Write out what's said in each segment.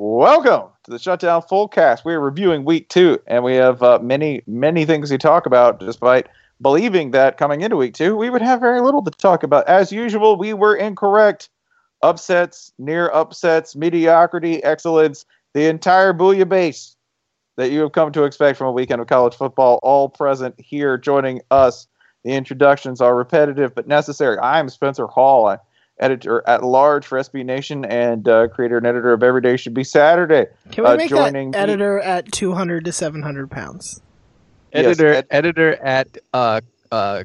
Welcome to the Shutdown Fullcast. We are reviewing week two, and we have uh, many, many things to talk about, despite believing that coming into week two, we would have very little to talk about. As usual, we were incorrect. Upsets, near upsets, mediocrity, excellence, the entire bouillabaisse that you have come to expect from a weekend of college football, all present here joining us. The introductions are repetitive but necessary. I'm Spencer Hall. I editor at large for SB Nation and uh, creator and editor of Every Day Should Be Saturday. Can we Uh, make joining that me- editor at 200 to 700 pounds? Editor, ed- editor at uh, uh,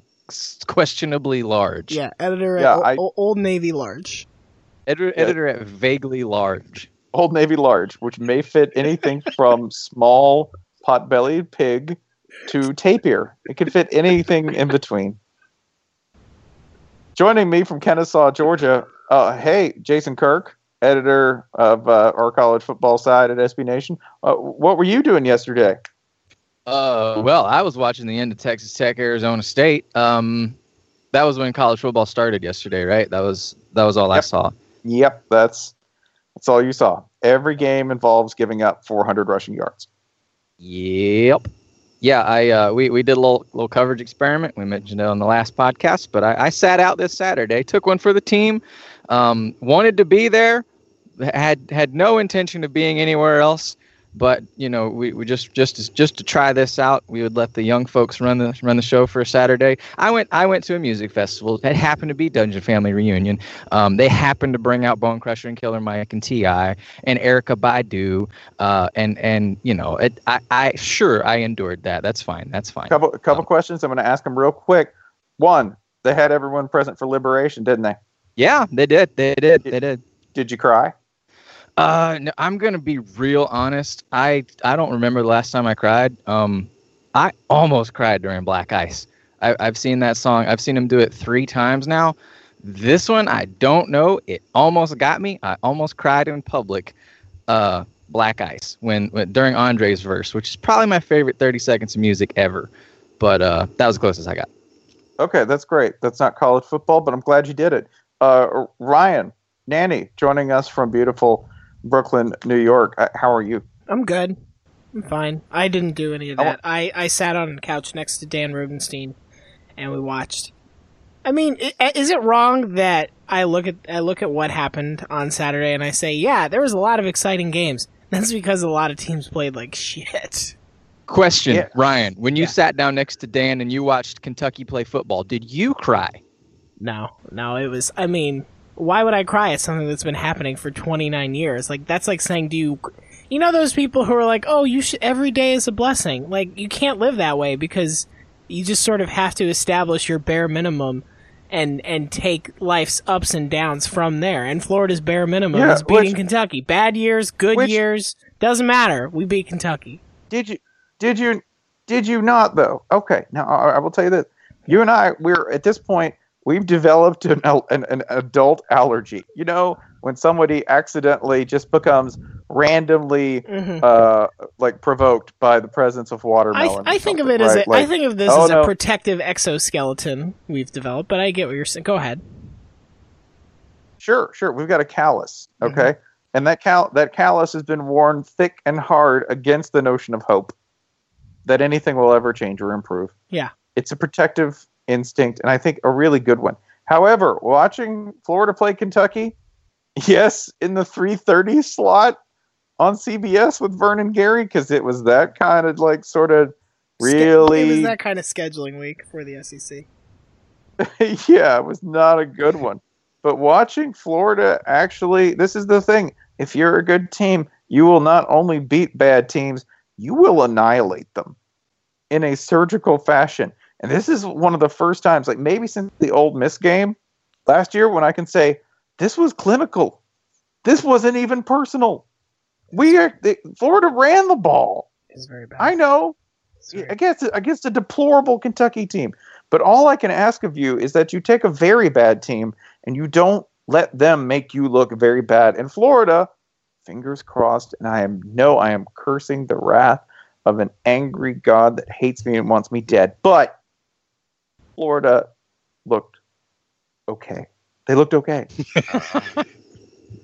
questionably large. Yeah, editor Yeah, at I- o- Old Navy large. Editor, Yeah. editor at vaguely large. Old Navy large, which may fit anything from small pot-bellied pig to tapir. It could fit anything in between. Joining me from Kennesaw, Georgia. Uh, hey, Jason Kirk, editor of uh, our college football side at SB Nation. Uh, what were you doing yesterday? Uh, well, I was watching the end of Texas Tech, Arizona State. Um, that was when college football started yesterday, right? That was that was all I saw. Yep, that's that's all you saw. Every game involves giving up 400 rushing yards. Yep. Yeah, I uh, we we did a little little coverage experiment. We mentioned it on the last podcast, but I, I sat out this Saturday, took one for the team. Um, wanted to be there, had had no intention of being anywhere else. But you know, we, we just just to, just to try this out, we would let the young folks run the run the show for a Saturday. I went I went to a music festival. It happened to be Dungeon Family Reunion. Um, they happened to bring out Bone Crusher and Killer Mike and T.I. and Erykah Badu. Uh, and and you know, it, I I sure I endured that. That's fine. That's fine. couple a couple Um, questions. I'm going to ask them real quick. One, they had everyone present for liberation, didn't they? Yeah, they did. They did. They did. Did you cry? Uh, no, I'm gonna be real honest. I I don't remember the last time I cried. Um, I almost cried during Black Ice. I, I've seen that song. I've seen him do it three times now. This one, I don't know. It almost got me. I almost cried in public. Uh, Black Ice when, when during Andre's verse, which is probably my favorite 30 seconds of music ever. But uh, that was the closest I got. Okay, that's great. That's not college football, but I'm glad you did it. Uh, Ryan, Nanni, joining us from beautiful Brooklyn, New York. Uh, How are you? I'm good. I'm fine. I didn't do any of I wa- that. I, I sat on a couch next to Dan Rubenstein, and we watched. I mean, is it wrong that I look at I look at what happened on Saturday and I say, yeah, there was a lot of exciting games. That's because a lot of teams played like shit. Question, Yeah. Ryan, when you Yeah. sat down next to Dan and you watched Kentucky play football, did you cry? No, no, it was. I mean, why would I cry at something that's been happening for 29 years? Like that's like saying, do you, you know, those people who are like, oh, you should every day is a blessing. Like you can't live that way because you just sort of have to establish your bare minimum. And, and take life's ups and downs from there. And Florida's bare minimum Yeah, is beating which- Kentucky. Bad years, good Which- years, doesn't matter. We beat Kentucky. Did you? Did you? Did you not though? Okay. Now I, I will tell you this. You and I, we're at this point. We've developed an, an an adult allergy. You know, when somebody accidentally just becomes randomly Mhm. uh like provoked by the presence of I, watermelon. I or think of it as a, Like, I think of this oh, as a no. protective exoskeleton we've developed, but I get what you're saying. Go ahead. Sure, sure. We've got a callus, Mm-hmm. okay, and that cal that callus has been worn thick and hard against the notion of hope that anything will ever change or improve. Yeah. It's a protective instinct, and I think a really good one. However, watching Florida play Kentucky, yes, in the three thirty slot on CBS with Vernon Gary, because it was that kind of like sort of really it was that kind of scheduling week for the SEC. yeah, it was not a good one. But watching Florida actually, this is the thing. If you're a good team, you will not only beat bad teams, you will annihilate them in a surgical fashion. And this is one of the first times, like maybe since the Ole Miss game last year, when I can say this was clinical. This wasn't even personal. We are the, Florida ran the ball. It's very bad. I know against against a deplorable Kentucky team. But all I can ask of you is that you take a very bad team and you don't let them make you look very bad. In Florida, fingers crossed, and I am no, I am cursing the wrath of an angry God that hates me and wants me dead. But Florida looked okay. They looked okay. Uh-huh.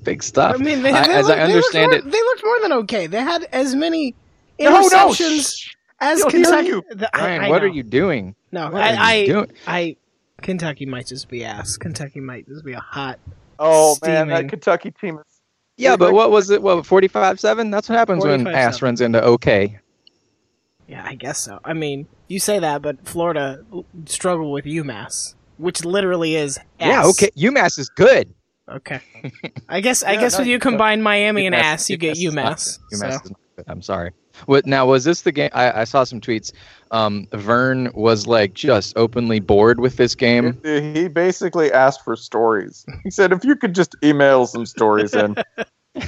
Big stuff. I mean, they, I- they as looked- I they understand more- it, they looked more than okay. They had as many No, no, interceptions as You'll Kentucky. you. the- I- Ryan, I what are you doing? No, What I, are I, doing? I, Kentucky might just be ass. Kentucky might just be a hot. Oh man, that Kentucky team is Yeah, but what was it? What forty-five seven? That's what happens when ass runs into okay. Yeah, I guess so. I mean, you say that, but Florida struggled with UMass, which literally is ass. Yeah, okay. UMass is good. Okay. I guess I Yeah, guess no, when you combine Miami and UMass ass, you get is not- UMass. UMass so. is not good. I'm sorry. What now? Was this the game? I, I saw some tweets. Um, Vern was like just openly bored with this game. He basically asked for stories. He said, "If you could just email some stories in."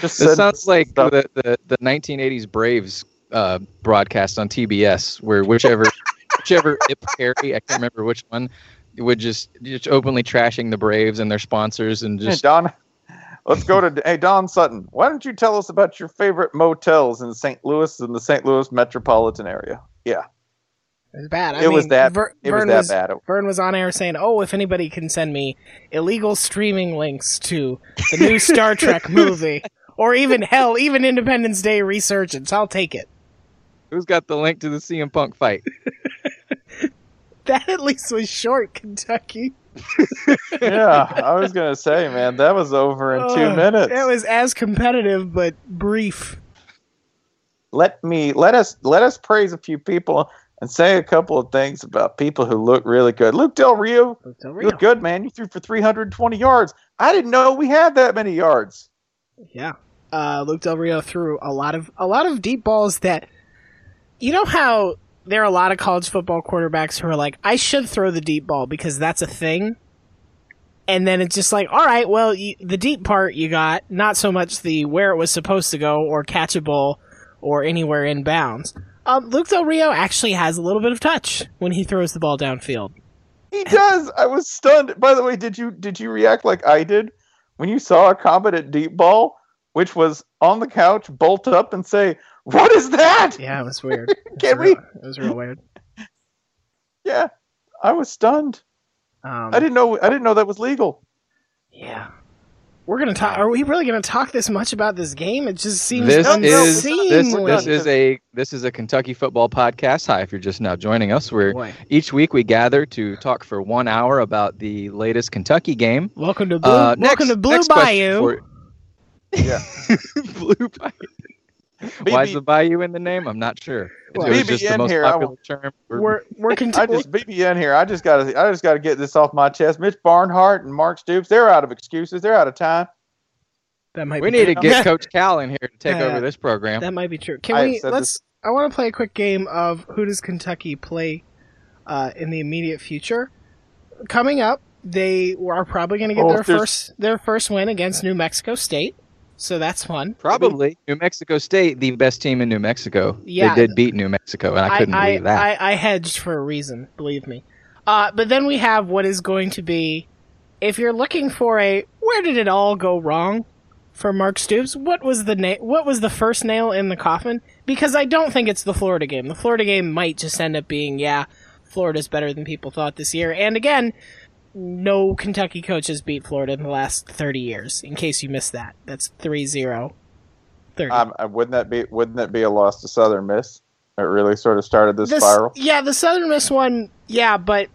just This sounds like the, the, the 1980s Braves uh, broadcast on TBS, where whichever whichever Ip Caray, I can't remember which one, would just just openly trashing the Braves and their sponsors and Hey, just Don, let's go to hey Don Sutton. Why don't you tell us about your favorite motels in St. Louis and the St. Louis metropolitan area? Yeah, It was bad. I it was that. Ver- it was that was, bad. Vern was on air saying, "Oh, if anybody can send me illegal streaming links to the new Star Trek movie, or even hell, even Independence Day resurgence, I'll take it." Who's got the link to the CM Punk fight? That at least was short, Kentucky. yeah, I was gonna say, man, that was over in two minutes. That was as competitive but brief. let me let us let us praise a few people and say a couple of things about people who look really good. Luke Del Rio, Del you look good, man. You threw for 320 yards. I didn't know we had that many yards. Yeah. Uh, Luke Del Rio threw a lot of a lot of deep balls that you know how there are a lot of college football quarterbacks who are like, I should throw the deep ball because that's a thing. And then it's just like, all right, well, you, the deep part you got, not so much the where it was supposed to go or catchable or anywhere in bounds. Um, Luke Del Rio actually has a little bit of touch when he throws the ball downfield. He does. I was stunned. By the way, did you did you react like I did when you saw a competent deep ball, which was on the couch, bolt up and say, "What is that?" Yeah, it was weird. It was Can real- we? It was real weird. Yeah, I was stunned. Um, I didn't know. I didn't know that was legal. Yeah. We're gonna talk. Are we really gonna talk this much about this game? It just seems This is this, this is a this is a Kentucky football podcast. Hi, if you're just now joining us, where Boy. each week we gather to talk for one hour about the latest Kentucky game. welcome to Blue. Uh, welcome next- to Blue next question Bayou. For- Yeah. Blue Bayou. Why is the Bayou in the name? I'm not sure. Well, it was just the most here, popular won't- term. We're we're I continuing. just BBN here. I just got to. I just got to get this off my chest. Mitch Barnhart and Mark Stoops. They're out of excuses. They're out of time. That might we be need to true. get Coach Cal in here to take Uh, over this program. That might be true. Can I we? Let's. I want to play a quick game of who does Kentucky play uh, in the immediate future. Coming up, they are probably going to get Oh, their there's- first their first win against New Mexico State. So that's one. Probably New Mexico State, the best team in New Mexico. Yeah. They did beat New Mexico, and I couldn't I, believe that. I, I hedged for a reason, believe me. Uh, but then we have what is going to be, if you're looking for a where did it all go wrong for Mark Stoops, what was the na- what was the first nail in the coffin? Because I don't think it's the Florida game. The Florida game might just end up being yeah, Florida's better than people thought this year. And again, no Kentucky coach has beat Florida in the last 30 years. In case you missed that, that's 3-0. 30. Um, uh, wouldn't that be? Wouldn't that be a loss to Southern Miss? It really sort of started this The spiral. Yeah, the Southern Miss one. Yeah, but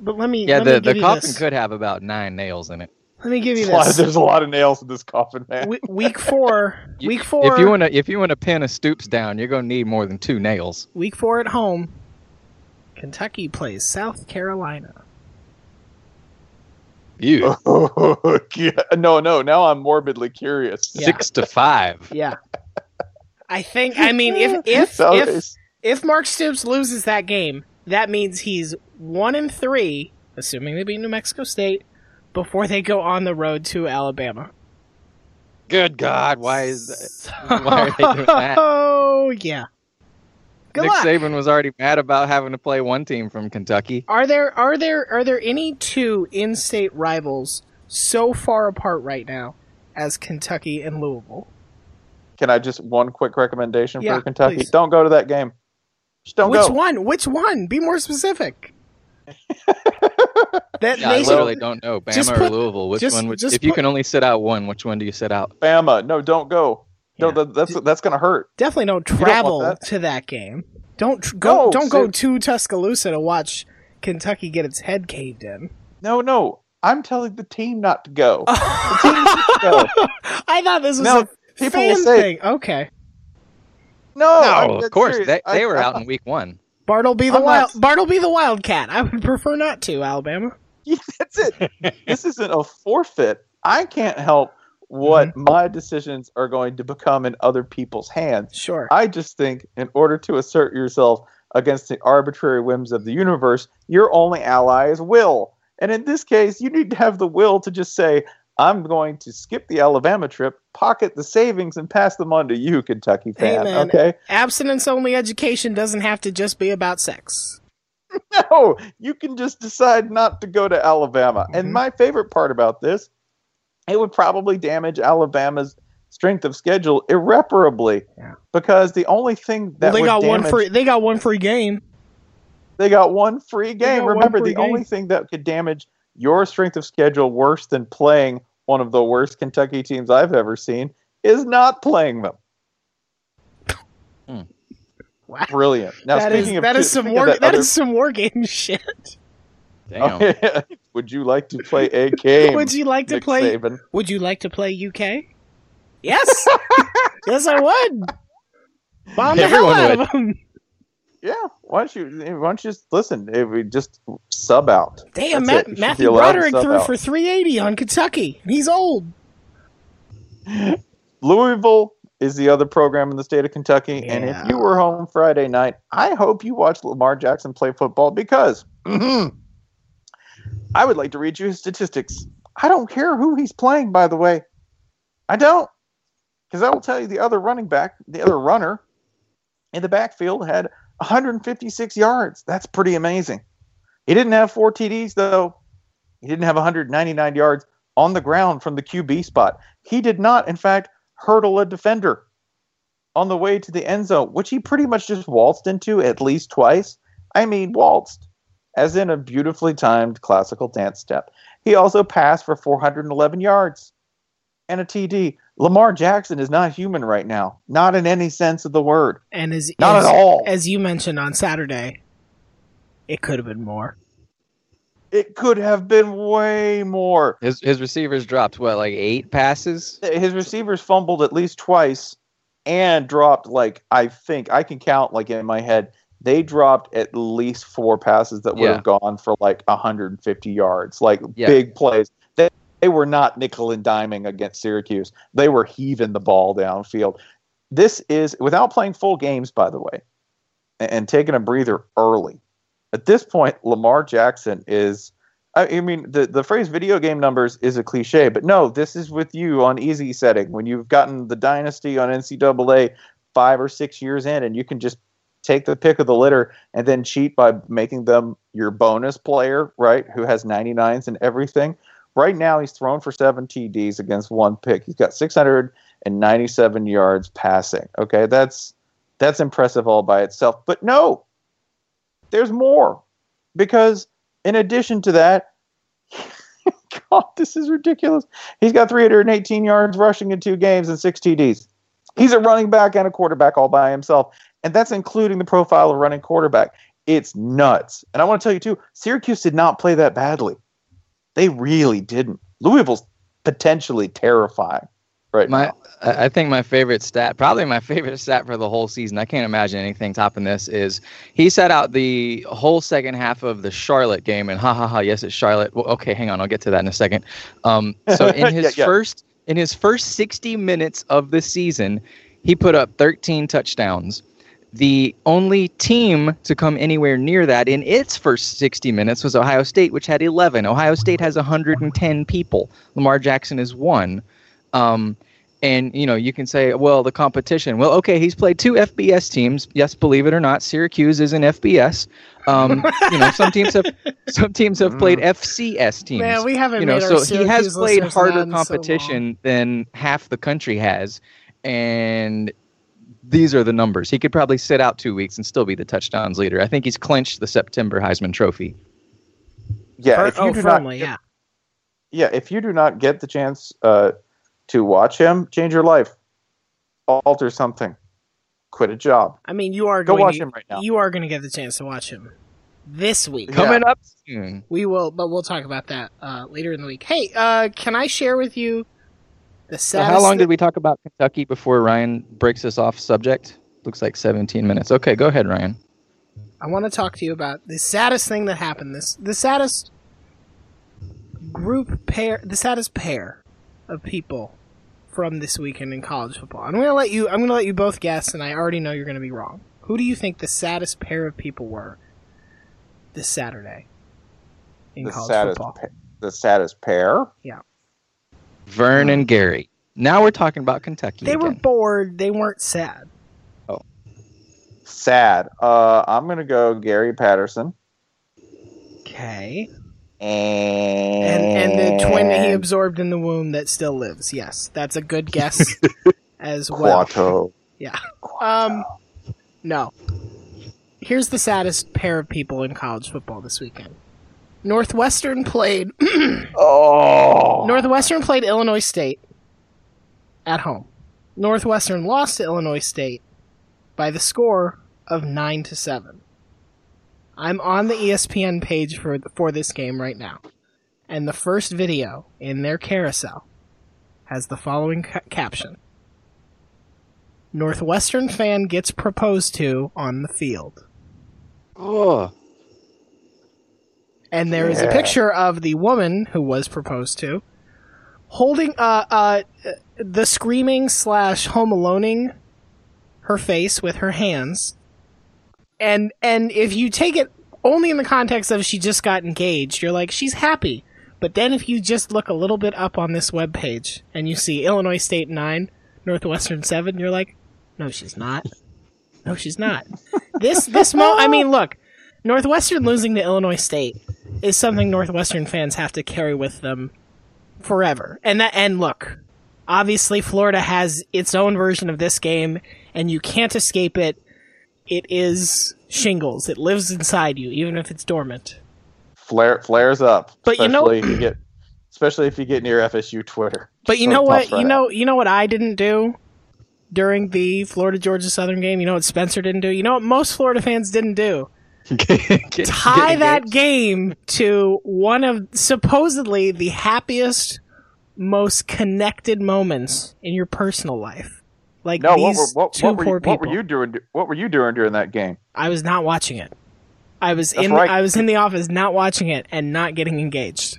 but let me yeah, let me the, give the you coffin this. could have about nine nails in it. Let me give you There's a lot- this. There's a lot of nails in this coffin, man. We- week four, You- week four, If you want to, if you want to pin a Stoops down, you're gonna need more than two nails. week four at home. Kentucky plays South Carolina. You Oh, yeah. No, no. Now I'm morbidly curious. Yeah. six to five. Yeah, I think. I mean, if if So if it's- if Mark Stoops loses that game, that means he's one and three, assuming they beat New Mexico State, before they go on the road to Alabama. Good God, why is that? Why are they doing that? Oh yeah. Good Nick luck. Saban was already mad about having to play one team from Kentucky. Are there are there are there any two in-state rivals so far apart right now as Kentucky and Louisville? Can I just one quick recommendation Yeah, for Kentucky? please. Don't go to that game. Just don't Which go. one? Which one? Be more specific. that Yeah, I they should- literally don't know. Bama just or put- Louisville? Which just- one? Would, just if you can only sit out one, which one do you sit out? Bama. No, don't go. No, Yeah. that, that's that's gonna hurt. definitely don't don't travel that. to that game. Don't tr- go. No, don't go to Tuscaloosa to watch Kentucky get its head caved in. No, no. I'm telling the team not to go. the team needs to go. I thought this was Now, a people fan say- thing. Okay, No, no, of course serious. they, I- they were I- out in week one. Bartleby the I'm wild. not- Bartleby the Wildcat. I would prefer not to Alabama. Yeah, that's it. this isn't a forfeit. I can't help what Mm-hmm. my decisions are going to become in other people's hands. Sure. I just think in order to assert yourself against the arbitrary whims of the universe, your only ally is will. And in this case, you need to have the will to just say, I'm going to skip the Alabama trip, pocket the savings, and pass them on to you, Kentucky Hey, fan. man. Okay? Abstinence only education doesn't have to just be about sex. No, you can just decide not to go to Alabama. Mhm. And my favorite part about this, it would probably damage Alabama's strength of schedule irreparably. Yeah. Because the only thing that Well, they would got one free. They got one free game. They got one free game. Remember, free the only thing that could damage your strength of schedule worse than playing one of the worst Kentucky teams I've ever seen is not playing them. Hmm. Wow. Brilliant. Now, that is speaking of that is speaking some war. that that other- is some war game shit. Damn. Oh, Would you like to play a game? Would you like to Nick play? Saban? Would you like to play UK? Yes. yes, I would. Bomb the hell Everyone out would. of them. Yeah. Why don't you? Why don't you just listen? If we just sub out. Damn, That's Matt, it. You should be Matthew allowed to Broderick sub threw out. for 380 on Kentucky. He's old. Louisville is the other program in the state of Kentucky, and Yeah. if you were home Friday night, I hope you watched Lamar Jackson play football because mm-hmm, I would like to read you his statistics. I don't care who he's playing, by the way. I don't, because I will tell you the other running back, the other runner in the backfield had 156 yards. That's pretty amazing. He didn't have four TDs though. He didn't have 199 yards on the ground from the QB spot. He did not, in fact, hurdle a defender on the way to the end zone, which he pretty much just waltzed into at least twice. I mean, waltzed, as in a beautifully timed classical dance step. He also passed for 411 yards and a TD. Lamar Jackson is not human right now, not in any sense of the word. And as Not as, at all. as you mentioned on Saturday, it could have been more. It could have been way more. His his receivers dropped what, like eight passes? His receivers fumbled at least twice, and dropped like I think I can count like in my head they dropped at least four passes that would Yeah. have gone for like 150 yards, like Yeah. big plays. They, they were not nickel and diming against Syracuse. They were heaving the ball downfield. This is without playing full games, by the way, and, and taking a breather early. At this point, Lamar Jackson is. I mean, the, the phrase video game numbers is a cliche, but no, this is with you on easy setting when you've gotten the dynasty on NCAA five or six years in, and you can just take the pick of the litter and then cheat by making them your bonus player, right? Who has 99s and everything. Right now, he's thrown for seven TDs against one pick. He's got 697 yards passing. Okay, that's that's impressive all by itself. But no, there's more because in addition to that, God, this is ridiculous. He's got 318 yards rushing in two games and six TDs. He's a running back and a quarterback all by himself. And that's including the profile of running quarterback. It's nuts. And I want to tell you, too, Syracuse did not play that badly. They really didn't. Louisville's potentially terrifying right My, now. I think my favorite stat, probably my favorite stat for the whole season. I can't imagine anything topping this. Is he set out the whole second half of the Charlotte game, and ha ha ha, yes, it's Charlotte. Well, okay, hang on, I'll get to that in a second. Um, so in his Yeah, yeah. first in his first 60 minutes of the season, he put up 13 touchdowns. The only team to come anywhere near that in its first 60 minutes was Ohio State, which had 11. Ohio State has 110 people. Lamar Jackson is one. Um, and you know, you can say, well, the competition. Well, okay, he's played two FBS teams. Yes, believe it or not, Syracuse is an FBS. Um, you know, some teams have some teams have played FCS teams. Man, we haven't you know, so he has played harder in so competition than half the country has, and these are the numbers. He could probably sit out two weeks and still be the touchdowns leader. I think he's clinched the September Heisman Trophy. Yeah, Fir- if you oh, do firmly, not, yeah. yeah, if you do not get the chance uh, to watch him, change your life, alter something, quit a job. I mean, you are Go going watch to, him right now. You are going to get the chance to watch him this week. Coming up soon. We will, but we'll talk about that uh, later in the week. Hey, uh, can I share with you the So how long did we talk about Kentucky before Ryan breaks us off subject? Looks like 17 minutes. Okay, go ahead, Ryan. I want to talk to you about the saddest thing that happened. This the saddest group pair, the saddest pair of people from this weekend in college football. I'm gonna let you. I'm gonna let you both guess, and I already know you're gonna be wrong. Who do you think the saddest pair of people were this Saturday in The college saddest, football? pa- the saddest pair. Yeah, Vern and Gary. Now we're talking about Kentucky. they were bored. They weren't sad. Oh, sad. Uh, I'm gonna go Gary Patterson Okay. and And and the twin that he absorbed in the womb that still lives. Yes, that's a good guess as well. Kuato. Yeah. Um, no. Here's the saddest pair of people in college football this weekend. Northwestern played Oh, Northwestern played Illinois State at home. Northwestern lost to Illinois State by the score of 9 to 7. I'm on the ESPN page for for this game right now. And the first video in their carousel has the following ca- caption. Northwestern fan gets proposed to on the field. Oh, and there is a picture of the woman who was proposed to holding uh uh the screaming slash home aloneing her face with her hands. And and if you take it only in the context of she just got engaged you're like she's happy. But then if you just look a little bit up on this web page and you see illinois state 9 northwestern 7 you're like no she's not. No she's not. This this mo i mean look northwestern losing to illinois state is something northwestern fans have to carry with them forever and that and look obviously florida has its own version of this game and you can't escape it it is shingles it lives inside you even if it's dormant flare flares up. But you know- especially if you get, especially if you get near FSU Twitter. But you know what? You now. know, you know what I didn't do during the Florida Georgia Southern game. You know what Spencer didn't do. You know what most Florida fans didn't do. Tie that game to one of supposedly the happiest, most connected moments in your personal life. Like No, what were, what, two what, were poor you, people. what were you doing? What were you doing during that game? I was not watching it. I was That's in. right. I was in the office, not watching it, and not getting engaged.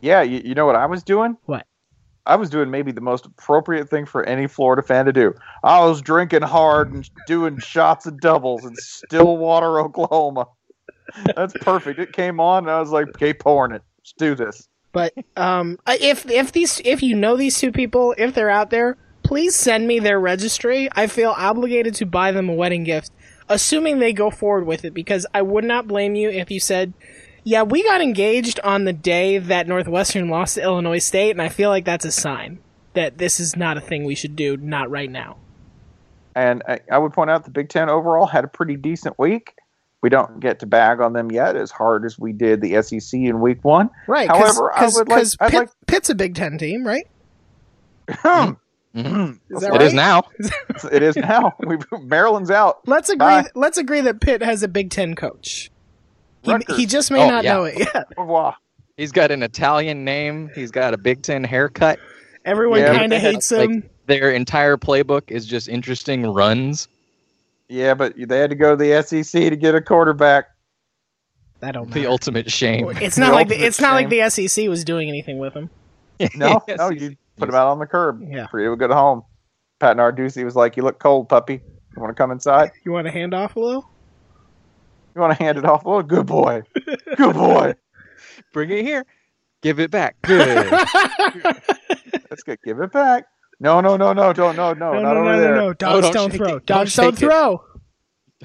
Yeah, you, you know what I was doing? What? I was doing maybe the most appropriate thing for any Florida fan to do. I was drinking hard and doing shots of doubles in Stillwater, Oklahoma. That's perfect. It came on, and I was like, "Okay, pouring it. Let's do this." But um, if if these if you know these two people, if they're out there, please send me their registry. I feel obligated to buy them a wedding gift, assuming they go forward with it, because I would not blame you if you said, "Yeah, we got engaged on the day that Northwestern lost to Illinois State," and I feel like that's a sign that this is not a thing we should do, not right now. And I, I would point out the Big Ten overall had a pretty decent week. We don't get to bag on them yet as hard as we did the SEC in week one. Right. However, I would like. I'd Pitt, like Pitt's a Big Ten team, right? Hmm. Mm-hmm. Hmm. Is that It is right? now. it is now. We Maryland's out. Let's agree. Bye. Let's agree that Pitt has a Big Ten coach. He, Rutgers. he just may Oh, not yeah. know it yet. Au revoir. He's got an Italian name. He's got a Big Ten haircut. Everyone Yeah, kind of had, hates like- him. Their entire playbook is just interesting runs. Yeah, but they had to go to the SEC to get a quarterback. I don't The know. ultimate shame. It's The not like the, ultimate it's not like the SEC was doing anything with him. No, no, you put him out on the curb. Yeah. For you to go to home. Pat Narduzzi was like, "You look cold, puppy. You want to come inside? You want to hand off a little? You want to hand it off? Oh, good boy, good boy. Bring it here. Give it back. Good. Let's get give it back. No, no, no, no, don't, no, no, No, not no, over no, there. no, no. Dogs don't don't, throw. it. Don't don't shake it. throw.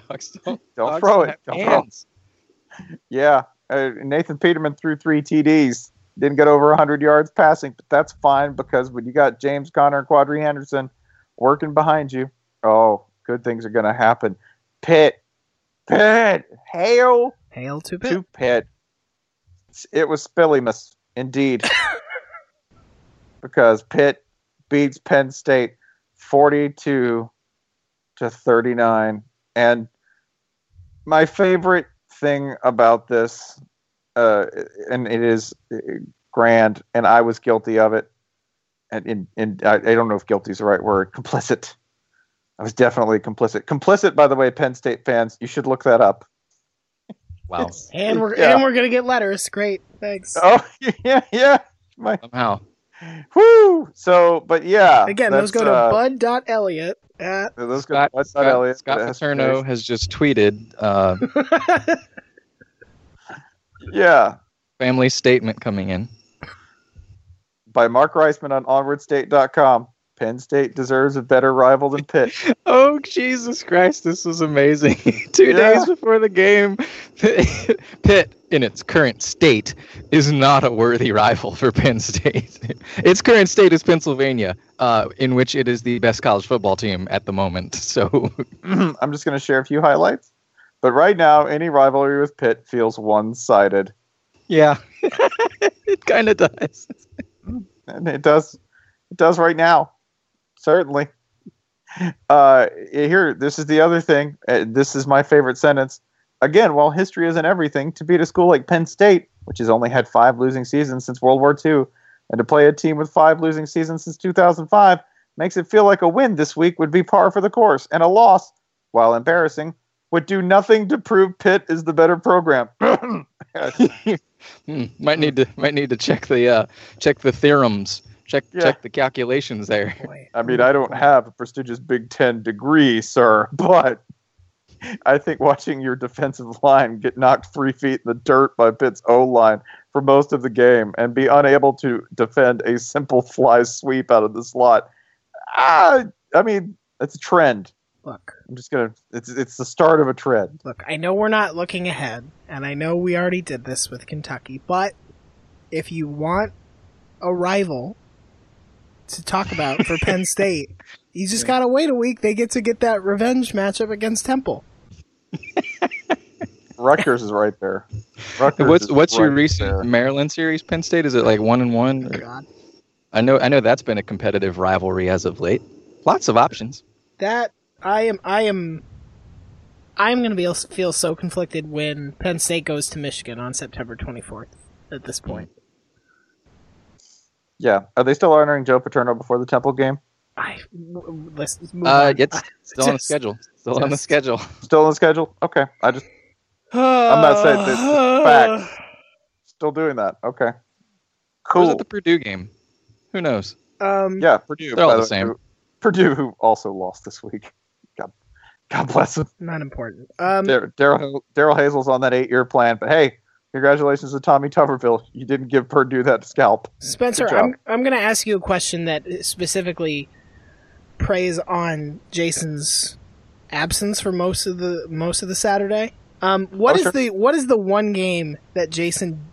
Dogs don't, Don't dogs throw it. Don't throw. Yeah, uh, Nathan Peterman threw three TDs. Didn't get over 100 yards passing, but that's fine because when you got James Conner and Quadree Henderson working behind you, oh, good things are going to happen. Pitt, Pitt, hail Hail to Pitt. to Pitt. It was spillymus, indeed. because Pitt beats Penn State 42 to 39. And my favorite thing about this, uh, and it is uh, grand, and I was guilty of it. And, and, and I, I don't know if guilty is the right word, complicit. I was definitely complicit. Complicit, by the way, Penn State fans, you should look that up. Wow. And we're Yeah. and we're gonna get letters. Great, thanks. Oh yeah, yeah. My Somehow. whoo. So, but yeah. Again, those that's, go to uh, bud.elliot at Those go Scott, to Bud Scott, Elliott. Scott It has- Paterno has just tweeted uh, Yeah, family statement coming in. by Mark Reisman on OnwardState.com. Penn State deserves a better rival than Pitt. Oh Jesus Christ! This was amazing. Two Yeah. days before the game, Pitt, in its current state, is not a worthy rival for Penn State. its current state is Pennsylvania, uh, in which it is the best college football team at the moment. So I'm just going to share a few highlights. But right now, any rivalry with Pitt feels one-sided, yeah, it kind of does. and it does. It does right now, certainly. Uh, here, this is the other thing. Uh, this is my favorite sentence. Again, while history isn't everything, to beat a school like Penn State, which has only had five losing seasons since World War II, and to play a team with five losing seasons since 2005, makes it feel like a win this week would be par for the course, and a loss, while embarrassing, would do nothing to prove Pitt is the better program. Hmm, might need to might need to check the uh, check the theorems, check Yeah. check the calculations there. boy. I mean, I don't have a prestigious Big Ten degree, sir, but I think watching your defensive line get knocked three feet in the dirt by Pitt's O line for most of the game and be unable to defend a simple fly sweep out of the slot, ah, I mean, it's a trend. Look, I'm just gonna. It's it's the start of a trend. look. I know we're not looking ahead, and I know we already did this with Kentucky, but if you want a rival to talk about for Penn State, you just gotta wait a week. They get to get that revenge matchup against Temple. Rutgers is right there. Rutgers What's is what's your right recent there. Maryland series? Penn State is it like one and one? or- God, I know I know that's been a competitive rivalry as of late. Lots of options. that I am. I am. I'm gonna be feel so conflicted when Penn State goes to Michigan on September 24th. At this point, Yeah, are they still honoring Joe Paterno before the Temple game? I, let's, let's move Uh, on. it's still on the schedule. Still on the schedule. Still on the schedule? Okay. I just I'm not saying this is fact. still doing that. Okay. Or was Cool. it the Purdue game? Who knows? Um, Yeah, Purdue. They're all by the same. who- Purdue, who also lost this week. God, God bless them. not important. Um, Darrell Darrell Hazell's on that eight-year plan, but hey, congratulations to Tommy Tuberville. You didn't give Purdue that scalp. Spencer, I'm I'm going to ask you a question that specifically preys on Jason's absence for most of the most of the Saturday. Um, what Oh, is sure. the what is the one game that Jason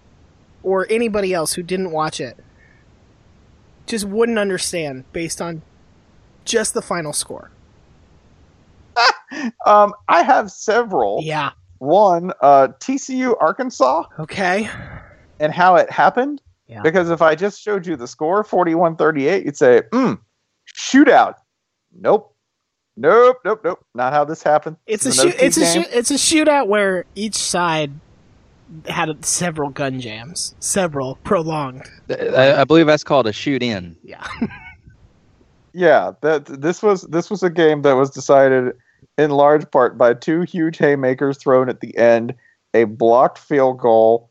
or anybody else who didn't watch it just wouldn't understand based on just the final score? Um, I have several. Yeah. One, uh, TCU Arkansas Okay. and how it happened. Yeah. Because if I just showed you the score, 41-38, you'd say, hmm, shootout. Nope. Nope, nope, nope. Not how this happened. It's a This is shoot, it's a shoot, it's a shootout where each side had several gun jams, several prolonged. I, I believe that's called a shoot in. Yeah. Yeah, that this was this was a game that was decided in large part by two huge haymakers thrown at the end, a blocked field goal,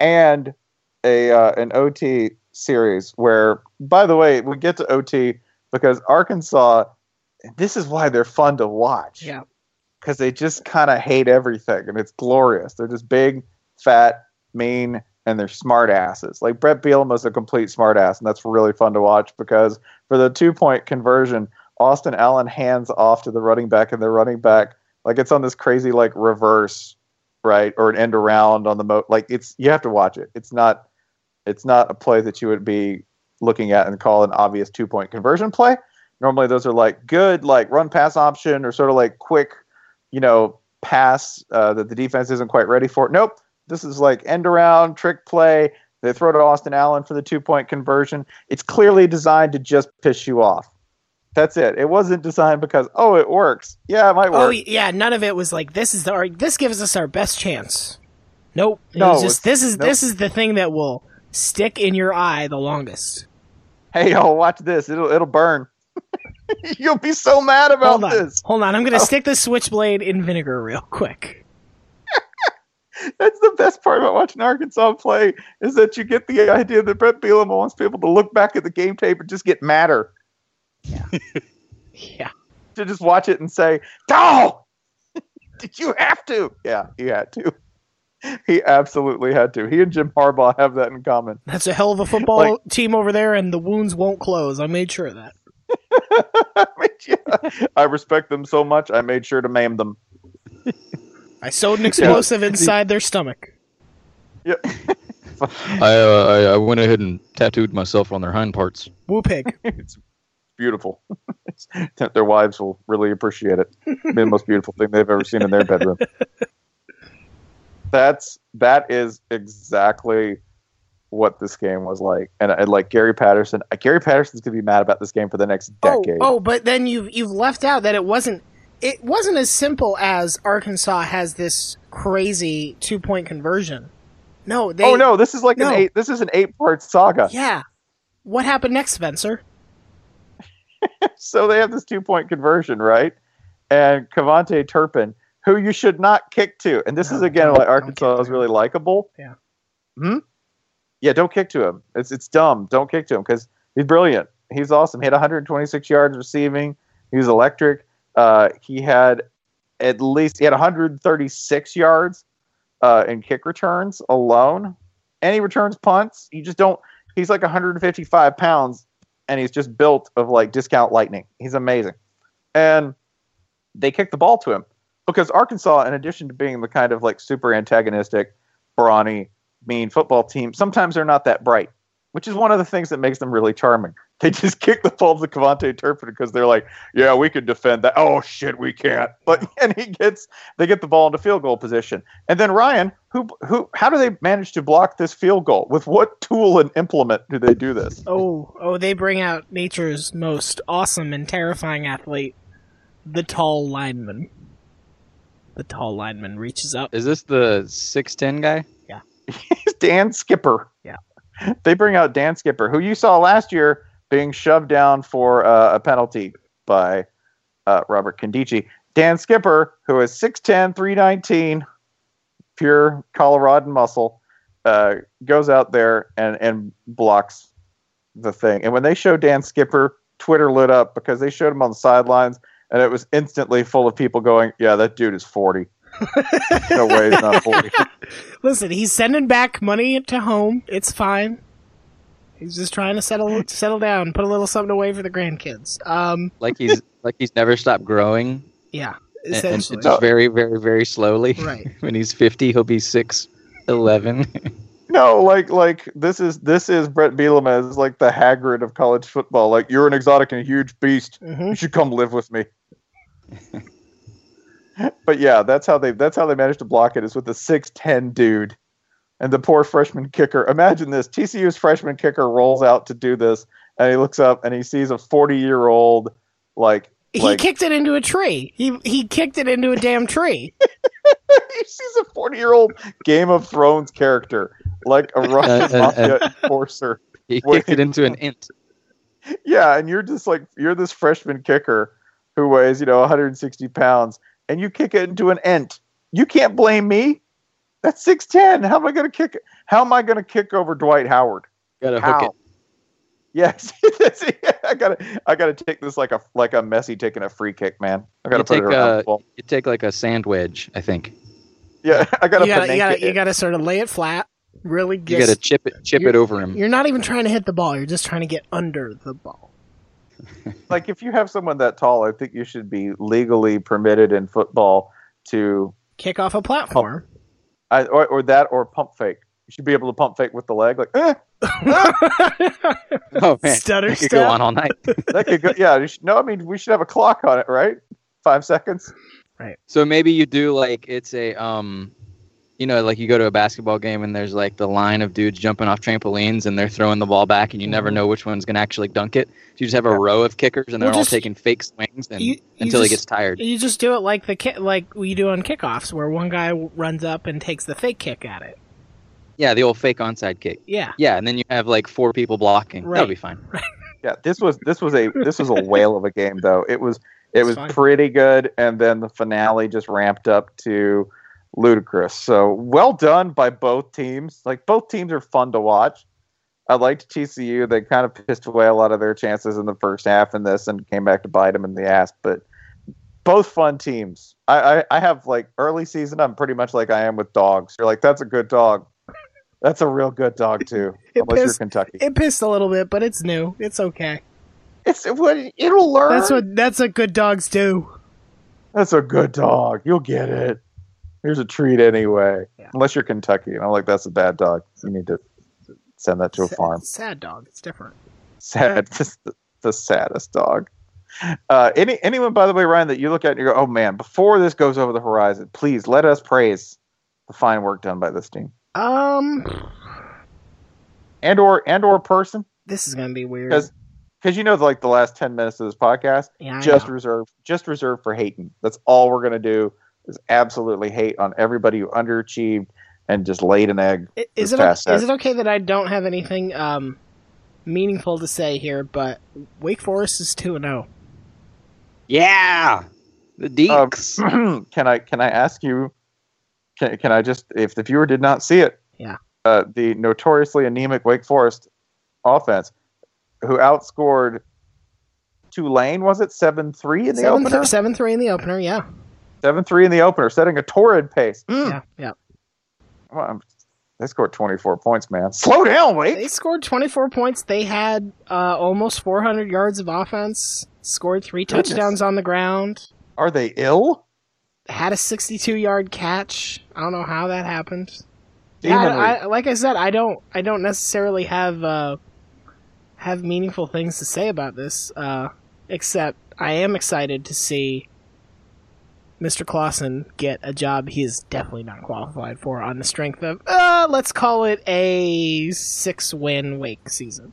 and a uh, an OT series. Where, by the way, we get to OT because Arkansas. This is why they're fun to watch. Yeah. because they just kind of hate everything, and it's glorious. They're just big, fat, mean, and they're smart asses. Like Bret Bielema's a complete smart ass, and that's really fun to watch because for the two point conversion, Austin Allen hands off to the running back, and the running back like it's on this crazy like reverse, right, or an end around on the mo. Like it's you have to watch it. It's not it's not a play that you would be looking at and call an obvious two point conversion play. Normally those are like good like run pass option or sort of like quick, you know, pass uh, that the defense isn't quite ready for. Nope. This is like end around trick play. They throw to Austin Allen for the two point conversion. It's clearly designed to just piss you off. That's it. It wasn't designed because oh it works. Yeah, it might oh, work. Oh yeah, none of it was like this is the our, this gives us our best chance. Nope. It No, was just this is nope. this is the thing that will stick in your eye the longest. hey yo, watch this. It'll it'll burn. You'll be so mad about Hold on. this. Hold on. I'm gonna Oh. stick the switchblade in vinegar real quick. That's the best part about watching Arkansas play is that you get the idea that Bret Bielema wants people to look back at the game tape and just get madder. Yeah. yeah. To just watch it and say, "Oh, did you have to?" Yeah, he had to. He absolutely had to. He and Jim Harbaugh have that in common. That's a hell of a football Like- team over there, and the wounds won't close. I made sure of that. I, mean, yeah, I respect them so much. I made sure to maim them. I sewed an explosive inside their stomach. Yeah. I, uh, I I went ahead and tattooed myself on their hind parts. Woo pig. Beautiful. Their wives will really appreciate it. Be the most beautiful thing they've ever seen in their bedroom. That's that is exactly what this game was like, and, and like Gary Patterson. uh, Gary Patterson's gonna be mad about this game for the next Oh, decade. oh, but then you've you've left out that it wasn't it wasn't as simple as Arkansas has this crazy two point conversion. No, they. oh no, this is like no. an eight. This is an eight part saga. Yeah. What happened next, Spencer? so they have this two point conversion, right? And KaVontae Turpin, who you should not kick to, and this No, is again why Arkansas is really likable. Yeah. Hmm. Yeah, don't kick to him. It's it's dumb. Don't kick to him because he's brilliant. He's awesome. He had 126 yards receiving. He was electric. Uh, he had at least he had 136 yards uh, in kick returns alone, and he returns punts. You just don't. He's like 155 pounds, and he's just built of like discount lightning. He's amazing, and they kicked the ball to him because Arkansas, in addition to being the kind of like super antagonistic, brawny, mean football team, sometimes they're not that bright, which is one of the things that makes them really charming. They just kick the ball to KaVontae Turpin because they're like, yeah, we can defend that. Oh shit, we can't. But and he gets they get the ball into field goal position, and then Ryan, who who, how do they manage to block this field goal? With what tool and implement do they do this? Oh, oh, they bring out nature's most awesome and terrifying athlete, the tall lineman. The tall lineman reaches up. Is this the six ten guy? Yeah. He's Dan Skipper. Yeah. They bring out Dan Skipper, who you saw last year being shoved down for uh, a penalty by uh, Robert Nkemdiche. Dan Skipper, who is 6'10, 319, pure Colorado muscle, uh, goes out there and, and blocks the thing. And when they showed Dan Skipper, Twitter lit up because they showed him on the sidelines, and it was instantly full of people going, "Yeah, that dude is 40." No way, he's not 40. Listen, he's sending back money to home. It's fine. He's just trying to settle settle down, put a little something away for the grandkids. Um, like he's like he's never stopped growing. yeah, and- and essentially. just very, very, very slowly. Right. when he's fifty, he'll be six eleven. No, like like this is this is Bret Bielema as like the Hagrid of college football. Like you're an exotic and a huge beast. Mhm. You should come live with me. But yeah, that's how they that's how they managed to block it is with a six ten dude. And the poor freshman kicker. Imagine this. TCU's freshman kicker rolls out to do this and he looks up and he sees a forty year old like he like kicked it into a tree. He he kicked it into a damn tree. he sees a 40 year old Game of Thrones character, like a Russian Uh, uh, mafia uh, enforcer. he Wait. kicked it into an ent. Yeah, and you're just like you're this freshman kicker who weighs, you know, 160 pounds, and you kick it into an ent. You can't blame me. That's 6'10. How am I gonna kick it? How am I gonna kick over Dwight Howard? Gotta hook it. Yes, I gotta I gotta take this like a like a Messi taking a free kick, man. I gotta You put take it around uh, you take like a sand wedge, I think. Yeah, I gotta You gotta, you gotta, you gotta sort of lay it flat. Really, You gotta chip it, chip it over him. You're not even trying to hit the ball. You're just trying to get under the ball. like if you have someone that tall, I think you should be legally permitted in football to Kick off a platform. I, or, or that or pump fake. You should be able to pump fake with the leg, like eh, Oh man, Stutter that could step. go on all night. that could go. Yeah, you should, no, I mean we should have a clock on it, right? Five seconds. Right. So maybe you do like it's a um, you know, like you go to a basketball game and there's like the line of dudes jumping off trampolines and they're throwing the ball back and you never mm-hmm. know which one's gonna actually dunk it. So you just have a Yeah. row of kickers and they're Well, all taking fake swings and You- you until he gets tired. You just do it like the ki- like we do on kickoffs, where one guy runs up and takes the fake kick at it. Yeah, the old fake onside kick. Yeah, Yeah, and then you have like four people blocking. Right. That'll be fine. Yeah, this was this was a this was a whale of a game though. It was it It's was fine. pretty good, and then the finale just ramped up to ludicrous. So well done by both teams. Like both teams are fun to watch. I liked TCU. They kind of pissed away a lot of their chances in the first half in this and came back to bite them in the ass. But both fun teams. I, I, I have like early season. I'm pretty much like I am with dogs. You're like that's a good dog. That's a real good dog too. It unless you're pissed- Kentucky. it pissed a little bit, but it's new. It's okay. It's it, it'll learn. That's what that's what good dogs do. That's a good dog. You'll get it. Here's a treat anyway. Yeah. Unless you're Kentucky, and I'm like, that's a bad dog. You need to send that to a Sad- farm. Sad dog. It's different. Sad, just the, the saddest dog. Uh, any anyone, by the way, Ryan, that you look at and you go, oh man, before this goes over the horizon, please let us praise the fine work done by this team Um, and or and or person this is gonna be weird. because you know like the last ten minutes of this podcast Yeah, just know. reserved just reserved for hating. That's all we're gonna do is absolutely hate on everybody who underachieved and just laid an egg. Is this it past is Saturday. it okay that I don't have anything um meaningful to say here? But Wake Forest is two and oh. zero. Yeah, the Deacs. Um, can I can I ask you? Can, can I just if the viewer did not see it? Yeah. Uh, the notoriously anemic Wake Forest offense, who outscored Tulane, was it seven three in the Seven, opener? th- seven three in the opener. Yeah, Seven three in the opener, setting a torrid pace. Mm. yeah, yeah. Well, they scored twenty four points, man. Slow down, wait. They scored twenty four points. They had uh, almost four hundred yards of offense. Scored three Goodness. touchdowns on the ground. Are they ill? Had a sixty two yard catch. I don't know how that happened. Yeah, I, I, like I said, I don't, I don't necessarily have uh, have meaningful things to say about this, uh, except I am excited to see Mr. Clawson get a job he is definitely not qualified for on the strength of, uh, let's call it a six win Wake season.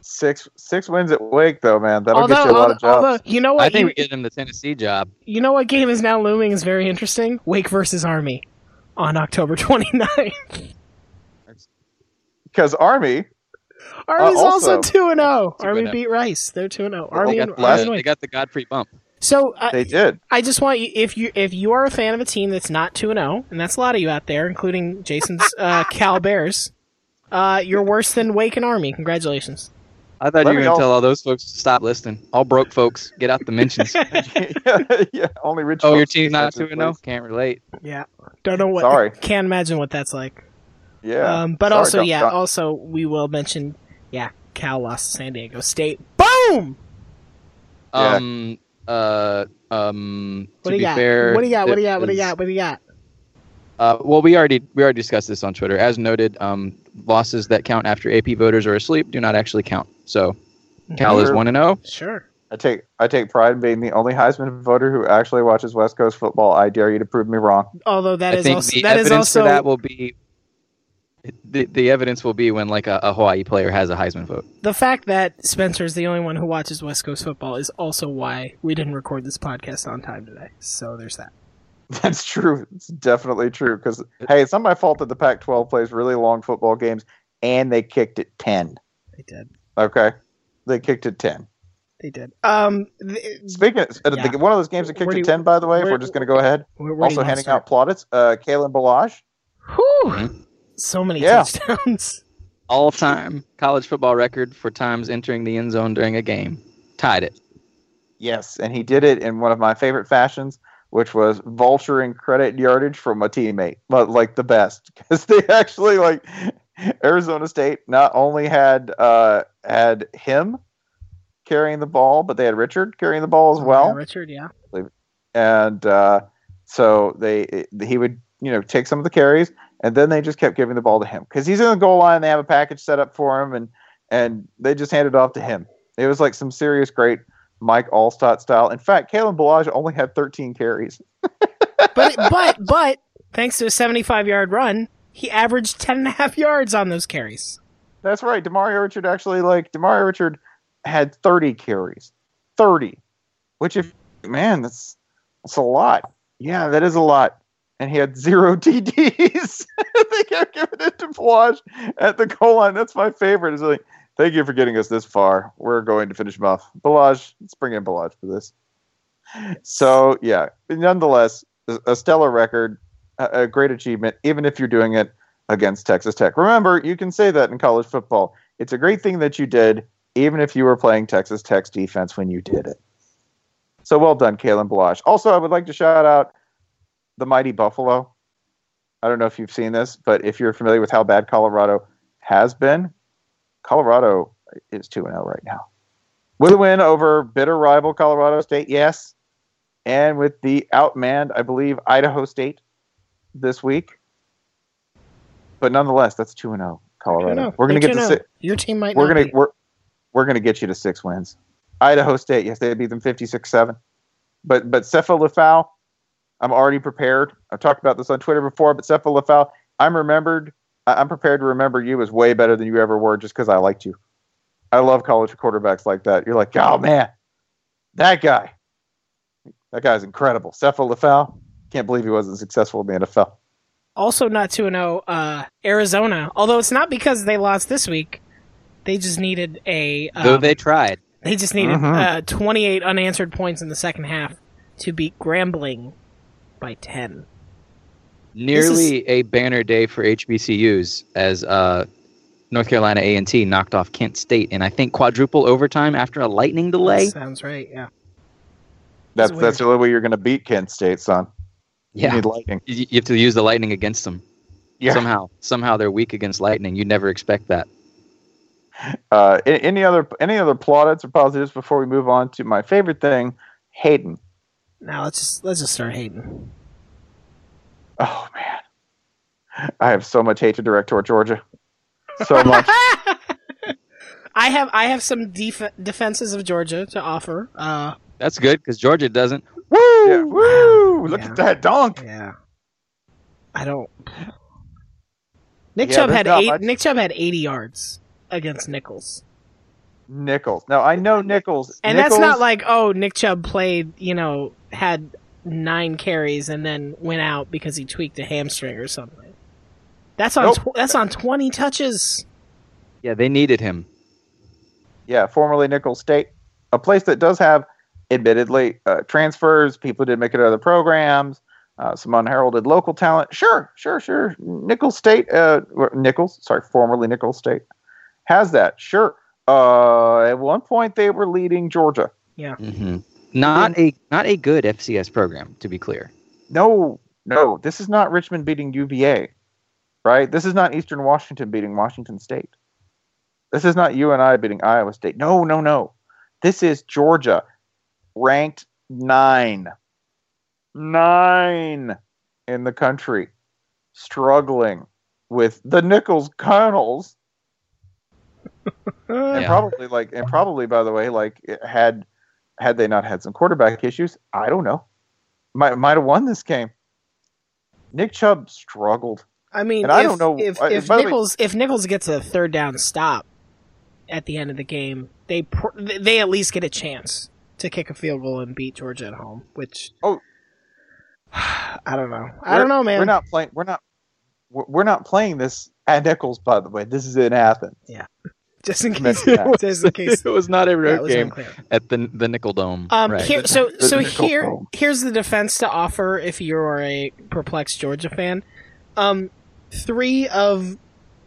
Six six wins at Wake though, man. That'll although, get you a lot of jobs. although, you know what, I think you, we get him the Tennessee job. you know what game is now looming is very interesting. Wake versus Army on October 29th. because Army Army's also also- two and zero. Army beat Rice. They're two and zero. Army They and, got, last- Army and the, Wayne. they got the Godfrey bump. So uh, They did. I just want you if you if you are a fan of a team that's not two and zero, and that's a lot of you out there, including Jason's uh, Cal Bears. Uh, you're worse than Wake and Army. Congratulations. I thought Let you were going to tell all those folks to stop listening. All broke folks, get out the mentions. yeah, yeah, only rich. oh, your folks team's not defensive 2 0? Can't relate. Yeah, don't know what. Sorry. can't imagine what that's like. Yeah, Um, but Sorry, also, don't- yeah, don't- also we will mention, yeah, Cal lost to San Diego State. Boom. Yeah. Um, uh, um, What to do you be got? fair, what do you got? What do you got? What do you got? What do you got? Uh, well, we already we already discussed this on Twitter. As noted, um, losses that count after AP voters are asleep do not actually count. So, Cal is Sure. one and oh. zero. Sure. I take I take pride in being the only Heisman voter who actually watches West Coast football. I dare you to prove me wrong. Although that I is think also the that is evidence also for that will be the, the evidence will be when like a, a Hawaii player has a Heisman vote. the fact that Spencer is the only one who watches West Coast football is also why we didn't record this podcast on time today. So there's that. That's true. It's definitely true. Because hey, it's not my fault that the Pac-12 plays really long football games, and they kicked it ten. They did. Okay, they kicked it ten. They did. Um, th- Speaking of, uh, Yeah. the, one of those games that kicked Where do it ten, by the way, if we're just going to go ahead. where, where Also handing start? out plaudits. Uh, Kalen Ballage. Whew. So many Yeah. touchdowns. All time college football record for times entering the end zone during a game. Tied it. Yes, and he did it in one of my favorite fashions, which was vulturing credit yardage from a teammate, but like the best because they actually like Arizona State not only had uh, had him carrying the ball, but they had Richard carrying the ball as well, Yeah, Richard, yeah. and uh, so they he would you know take some of the carries, and then they just kept giving the ball to him because he's in the goal line. They have a package set up for him, and and they just handed off to him. It was like some serious great Mike Alstott style. In fact, Kalen Ballage only had 13 carries. But but but thanks to a 75 yard run, he averaged 10 and a half yards on those carries. That's right. Demario Richard actually like Demario Richard had 30 carries. 30. Which if man, that's that's a lot. Yeah, that is a lot. And he had zero TDs. they kept giving it to Ballage at the goal line. That's my favorite. It's like, thank you for getting us this far. We're going to finish him off. Ballage, let's bring in Ballage for this. So yeah, nonetheless, a stellar record, a a great achievement, even if you're doing it against Texas Tech. Remember, you can say that in college football. It's a great thing that you did, even if you were playing Texas Tech's defense when you did it. So well done, Kalen Ballage. Also, I would like to shout out the mighty Buffalo. I don't know if you've seen this, but if you're familiar with how bad Colorado has been, Colorado is 2 0 right now. With a win over bitter rival Colorado State, yes. And with the outmanned, I believe, Idaho State this week. But nonetheless, that's 2 0 Colorado. No, oh. We're going to get to do si- Your team might we're gonna be. we're we're gonna get you to six wins. Idaho State, yes, they beat them 56-7. But but Sefo Liufau, I'm already prepared. I've talked about this on Twitter before, but Sefo Liufau, I'm remembered. I- I'm prepared to remember you as way better than you ever were, just because I liked you. I love college quarterbacks like that. You're like, oh man, that guy, that guy's incredible. Sefo Liufau, can't believe he wasn't successful in the NFL. Also not 2 0 uh, Arizona. Although it's not because they lost this week. They just needed a. Um, Though they tried. They just needed Mhm. uh, 28 unanswered points in the second half to beat Grambling by 10. Nearly a banner day for HBCUs as uh, North Carolina A&T knocked off Kent State in I think quadruple overtime after a lightning delay. Sounds right, yeah. That's weird. that's the only way you're gonna beat Kent State, son. You Yeah, need lightning. you, you have to use the lightning against them. Yeah. Somehow, somehow they're weak against lightning. You'd never expect that. Uh, any other any other plaudits or positives before we move on to my favorite thing, Hayden. Now let's just let's just start hating. Oh man, I have so much hate to direct toward Georgia. So much. I have I have some def- defenses of Georgia to offer. Uh, That's good because Georgia doesn't. woo! Yeah, woo! Look Yeah. at that donk. yeah. I don't. Nick Yeah, Chubb had eight. much- Nick Chubb had 80 yards against Nicholls, Nicholls. Now I know Nicholls, and Nicholls, that's not like oh Nick Chubb played you know had nine carries and then went out because he tweaked a hamstring or something. That's on Nope. tw- that's on 20 touches. Yeah, they needed him. Yeah, formerly Nicholls State, a place that does have, admittedly, uh, transfers, people who didn't make it to other programs, uh, some unheralded local talent. Sure, sure, sure. Nicholls State, uh, or Nicholls, sorry, formerly Nicholls State, has that. Sure. Uh, at one point, they were leading Georgia. Yeah. hmm Not a not a good FCS program, to be clear. No, no, this is not Richmond beating UVA, right? This is not Eastern Washington beating Washington State. This is not you and I beating Iowa State. No, no, no. This is Georgia, ranked nine, nine in the country, struggling with the Nicholls Colonels, and Yeah. probably like, and probably by the way, like it had had they not had some quarterback issues, I don't know, might might have won this game. Nick Chubb struggled. I mean, And I don't know- if, uh, if the way- if Nicholls gets a third down stop at the end of the game, they pr- they at least get a chance to kick a field goal and beat Georgia at home. Which Oh. I don't know. I don't know, man. We're not playing. We're not. We're not playing this at Nicholls. By the way, this is in Athens. just in case. Mention that. just in case. it was not a road game unclear. at the the Nickel Dome. Um, right. here, so The so Nickel here Dome. here's the defense to offer if you're a perplexed Georgia fan. Um, three of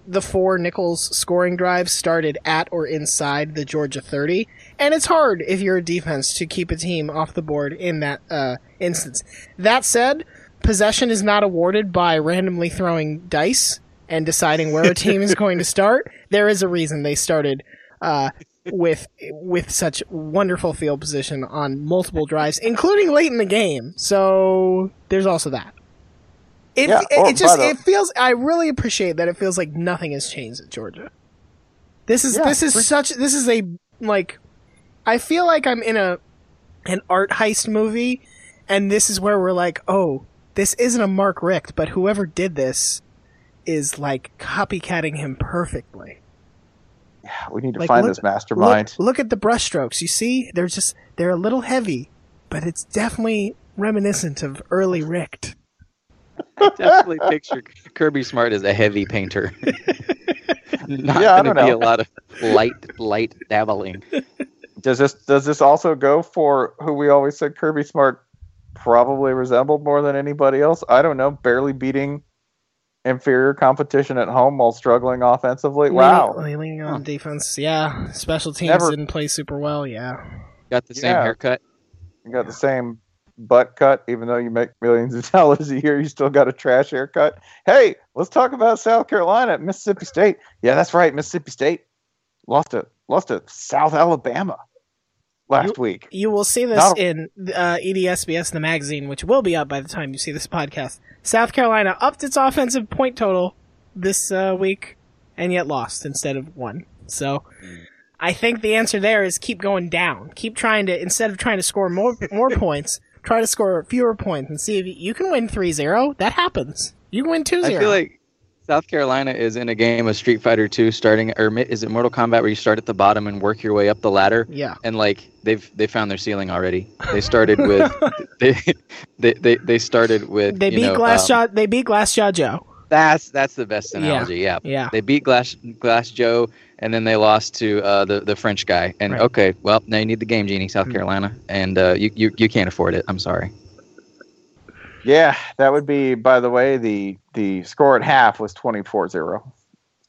the four Nicholls scoring drives started at or inside the Georgia 30, and it's hard if you're a defense to keep a team off the board in that uh, instance. That said, possession is not awarded by randomly throwing dice and deciding where a team is going to start. There is a reason they started uh, with with such wonderful field position on multiple drives, including late in the game. So there's also that. It, Yeah, it, oh, it just it feels. I really appreciate that it feels like nothing has changed at Georgia. This is Yeah, this is such this is a like. I feel like I'm in a an art heist movie, and this is where we're like, oh, this isn't a Mark Richt, but whoever did this is like copycatting him perfectly. Yeah, we need to Like, find look- this mastermind. Look, look at the brushstrokes. You see, they're just they're a little heavy, but it's definitely reminiscent of early Richt. I definitely picture Kirby Smart as a heavy painter. Not Yeah, I going to don't be know. a lot of light, light dabbling. Does this does this also go for who we always said Kirby Smart probably resembled more than anybody else? I don't know, barely beating inferior competition at home while struggling offensively. Wow. leaning, leaning on defense. Yeah, special teams Never- didn't play super well. Yeah, Got the same Yeah. haircut. You got the same butt cut, even though you make millions of dollars a year, you still got a trash haircut. Hey, let's talk about South Carolina, Mississippi State. Yeah, that's right, Mississippi State lost to lost to South Alabama last week. you will see this Not- in uh, EDSBS the magazine, which will be up by the time you see this podcast. South Carolina upped its offensive point total this uh, week, and yet lost instead of won. So. I think the answer there is keep going down. Keep trying to instead of trying to score more more points, try to score fewer points and see if you, you can win 3-0. That happens. You can win 2-0. I feel like South Carolina is in a game of Street Fighter 2 starting or is it Mortal Kombat where you start at the bottom and work your way up the ladder? yeah. And like they've they found their ceiling already. They started with they, they they they started with They beat know, Glassjaw um, they beat Glassjaw Joe. That's that's the best analogy. Yeah. Yeah. They beat Glass Glass Joe and then they lost to uh, the the French guy. And Right. okay, well now you need the game genie, South Hmm. Carolina, and uh, you, you you can't afford it. I'm sorry. Yeah, that would be by the way, the the score at half was 24-0.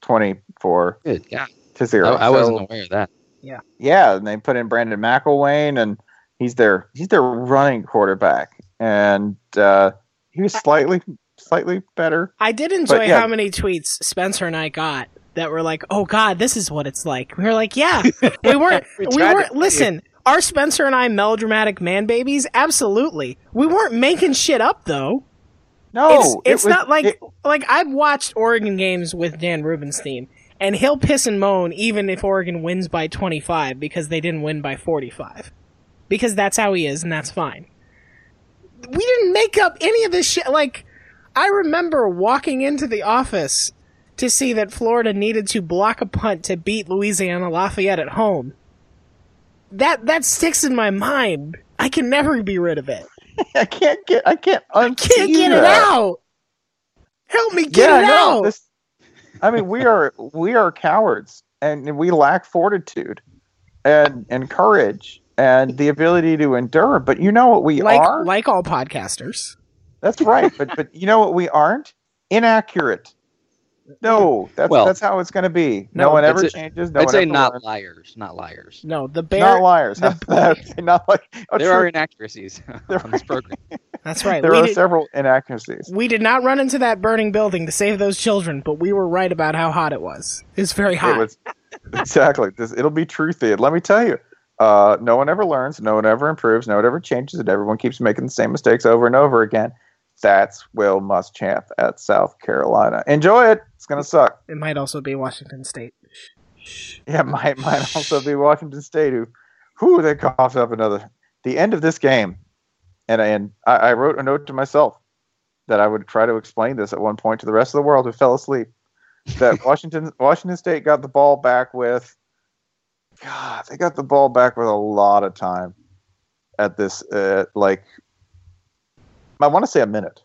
24 Good. Yeah. to 0. I So, wasn't aware of that. yeah, yeah, and they put in Brandon McIlwain and he's their he's their running quarterback. And uh, he was slightly slightly better. I did enjoy But, yeah. how many tweets Spencer and I got that were like, "Oh God, this is what it's like." We were like, "Yeah, we weren't. We we, weren't. Listen, are Spencer and I melodramatic man babies? Absolutely. We weren't making shit up though. No, it's Oh, it was- not like it- like I've watched Oregon games with Dan Rubenstein, and he'll piss and moan even if Oregon wins by twenty five because they didn't win by forty five, because that's how he is, and that's fine. We didn't make up any of this shit. Like I remember walking into the office to see that Florida needed to block a punt to beat Louisiana Lafayette at home. That that sticks in my mind. I can never be rid of it. I can't get I can't Can't get it out. Help me get yeah, it no, out. This, I mean, we are we are cowards and we lack fortitude and and courage and the ability to endure. But you know what we like are? like all podcasters. That's right. but but you know what we aren't? Inaccurate. No, that's Well- that's how it's going to be. No, No, one ever say- changes. No I'd one say ever not learns. liars, not liars. No, the bear. Not liars. the- That's not like oh, there true. are inaccuracies on this program. That's right. there we are did, several inaccuracies. we did not run into that burning building to save those children, but we were right about how hot it was. It's very hot. It was exactly. This, it'll be truthy. And let me tell you, uh, no one ever learns, no one ever improves, no one ever changes, and everyone keeps making the same mistakes over and over again. That's Will Muschamp at South Carolina. Enjoy it. It's gonna suck. it might also be Washington State. Yeah, it might might also be Washington State who, who they coughed up another. The end of this game, and and I, I wrote a note to myself that I would try to explain this at one point to the rest of the world who fell asleep. That Washington Washington State got the ball back with, God, they got the ball back with a lot of time at this, uh, like, I want to say a minute,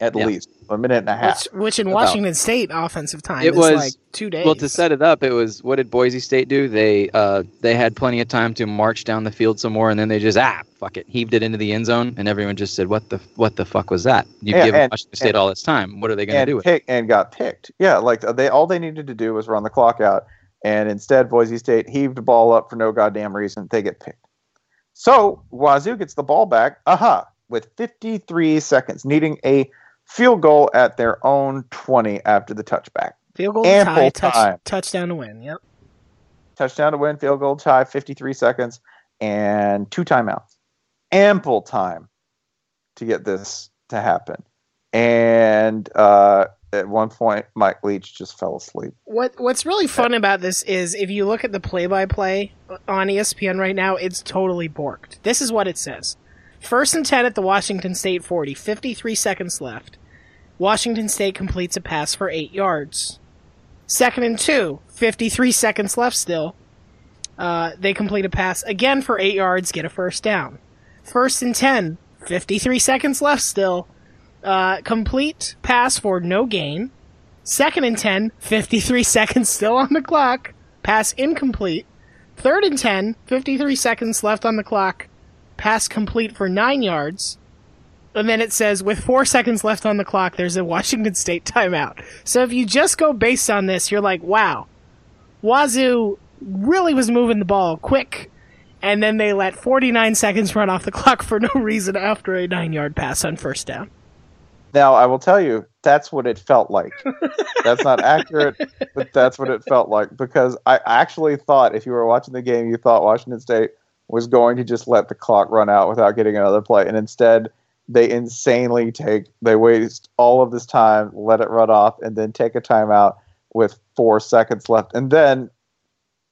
at Yeah. least a minute and a half. Which, which in About. Washington State offensive time It is was- like two days. Well, to set it up, it was what did Boise State do? They uh, they had plenty of time to march down the field some more, and then they just ah fuck it, heaved it into the end zone, and everyone just said, "What the what the fuck was that? You've Yeah, given and- Washington State and- all this time. What are they going to do with pick, and got picked. Yeah, like they all they needed to do was run the clock out, and instead Boise State heaved the ball up for no goddamn reason. They get picked. So Wazoo gets the ball back. Aha! With 53 seconds, needing a field goal at their own 20 after the touchback. Field goal ample tie, touch, time. touchdown to win. Yep. Touchdown to win, field goal tie, 53 seconds, and two timeouts. Ample time to get this to happen. And uh, at one point, Mike Leach just fell asleep. What What's really fun about this is if you look at the play-by-play on E ESPN right now, it's totally borked. This is what it says: First and ten at the Washington State 40, 53 seconds left. Washington State completes a pass for eight yards. Second and two, 53 seconds left still. Uh, they complete a pass again for eight yards, get a first down. First and 10, 53 seconds left still. Uh, complete pass for no gain. Second and 10, 53 seconds still on the clock. Pass incomplete. Third and 10, 53 seconds left on the clock. Pass complete for 9 yards. And then it says, with 4 seconds left on the clock, there's a Washington State timeout. So if you just go based on this, you're like, wow, Wazoo really was moving the ball quick. And then they let 49 seconds run off the clock for no reason after a 9 yard pass on first down. Now, I will tell you, that's what it felt like. that's not accurate, but that's what it felt like because I actually thought if you were watching the game, you thought Washington State was going to just let the clock run out without getting another play. And instead, they insanely take, they waste all of this time, let it run off, and then take a timeout with four seconds left. And then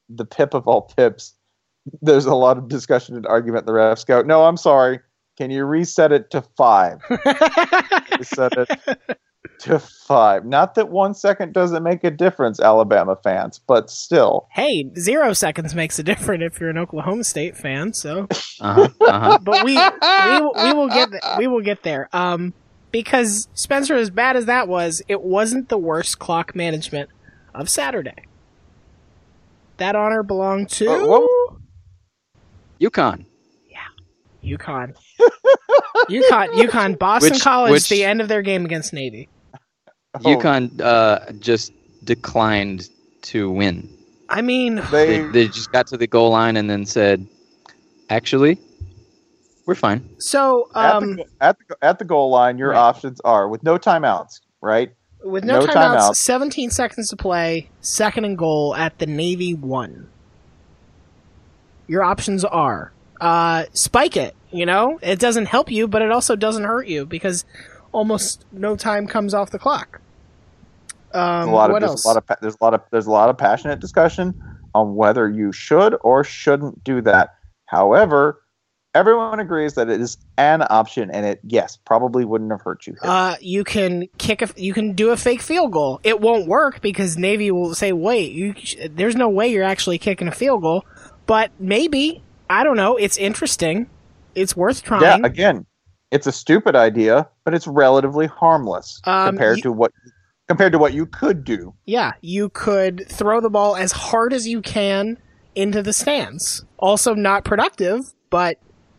the pip of all pips, there's a lot of discussion and argument. The refs go, no, I'm sorry. Can you reset it to five? reset it to five. Not that one second doesn't make a difference, Alabama fans, but still. Hey, zero seconds makes a difference if you're an Oklahoma State fan. So, Uh huh. Uh huh. but we we will- we will get th- we will get there. Um, because Spencer, as bad as that was, it wasn't the worst clock management of Saturday. That honor belonged to Uh, what- UConn. UConn. UConn, UConn, Boston Which- College. which- the end of their game against Navy. Oh, UConn uh, just declined to win. I mean, They, They, they just got to the goal line and then said, "Actually, we're fine." so at, um, the, at, the, at the goal line, your Right. options are with no timeouts, right? with no, no timeouts, timeouts. 17 seconds to play, second and goal at the Navy one. Your options are uh, spike it. You know, it doesn't help you, but it also doesn't hurt you because almost no time comes off the clock. Um, There's a lot of there's a lot of there's a lot of there's a lot of passionate discussion on whether you should or shouldn't do that. However, everyone agrees that it is an option, and it yes probably wouldn't have hurt you. Uh, you can kick a, you can do a fake field goal. It won't work because Navy will say, "Wait, you, there's no way you're actually kicking a field goal." But maybe I don't know. It's interesting. It's worth trying. yeah, again, it's a stupid idea, but it's relatively harmless Um, compared you- to what compared to what you could do. Yeah, you could throw the ball as hard as you can into the stands. Also not productive, but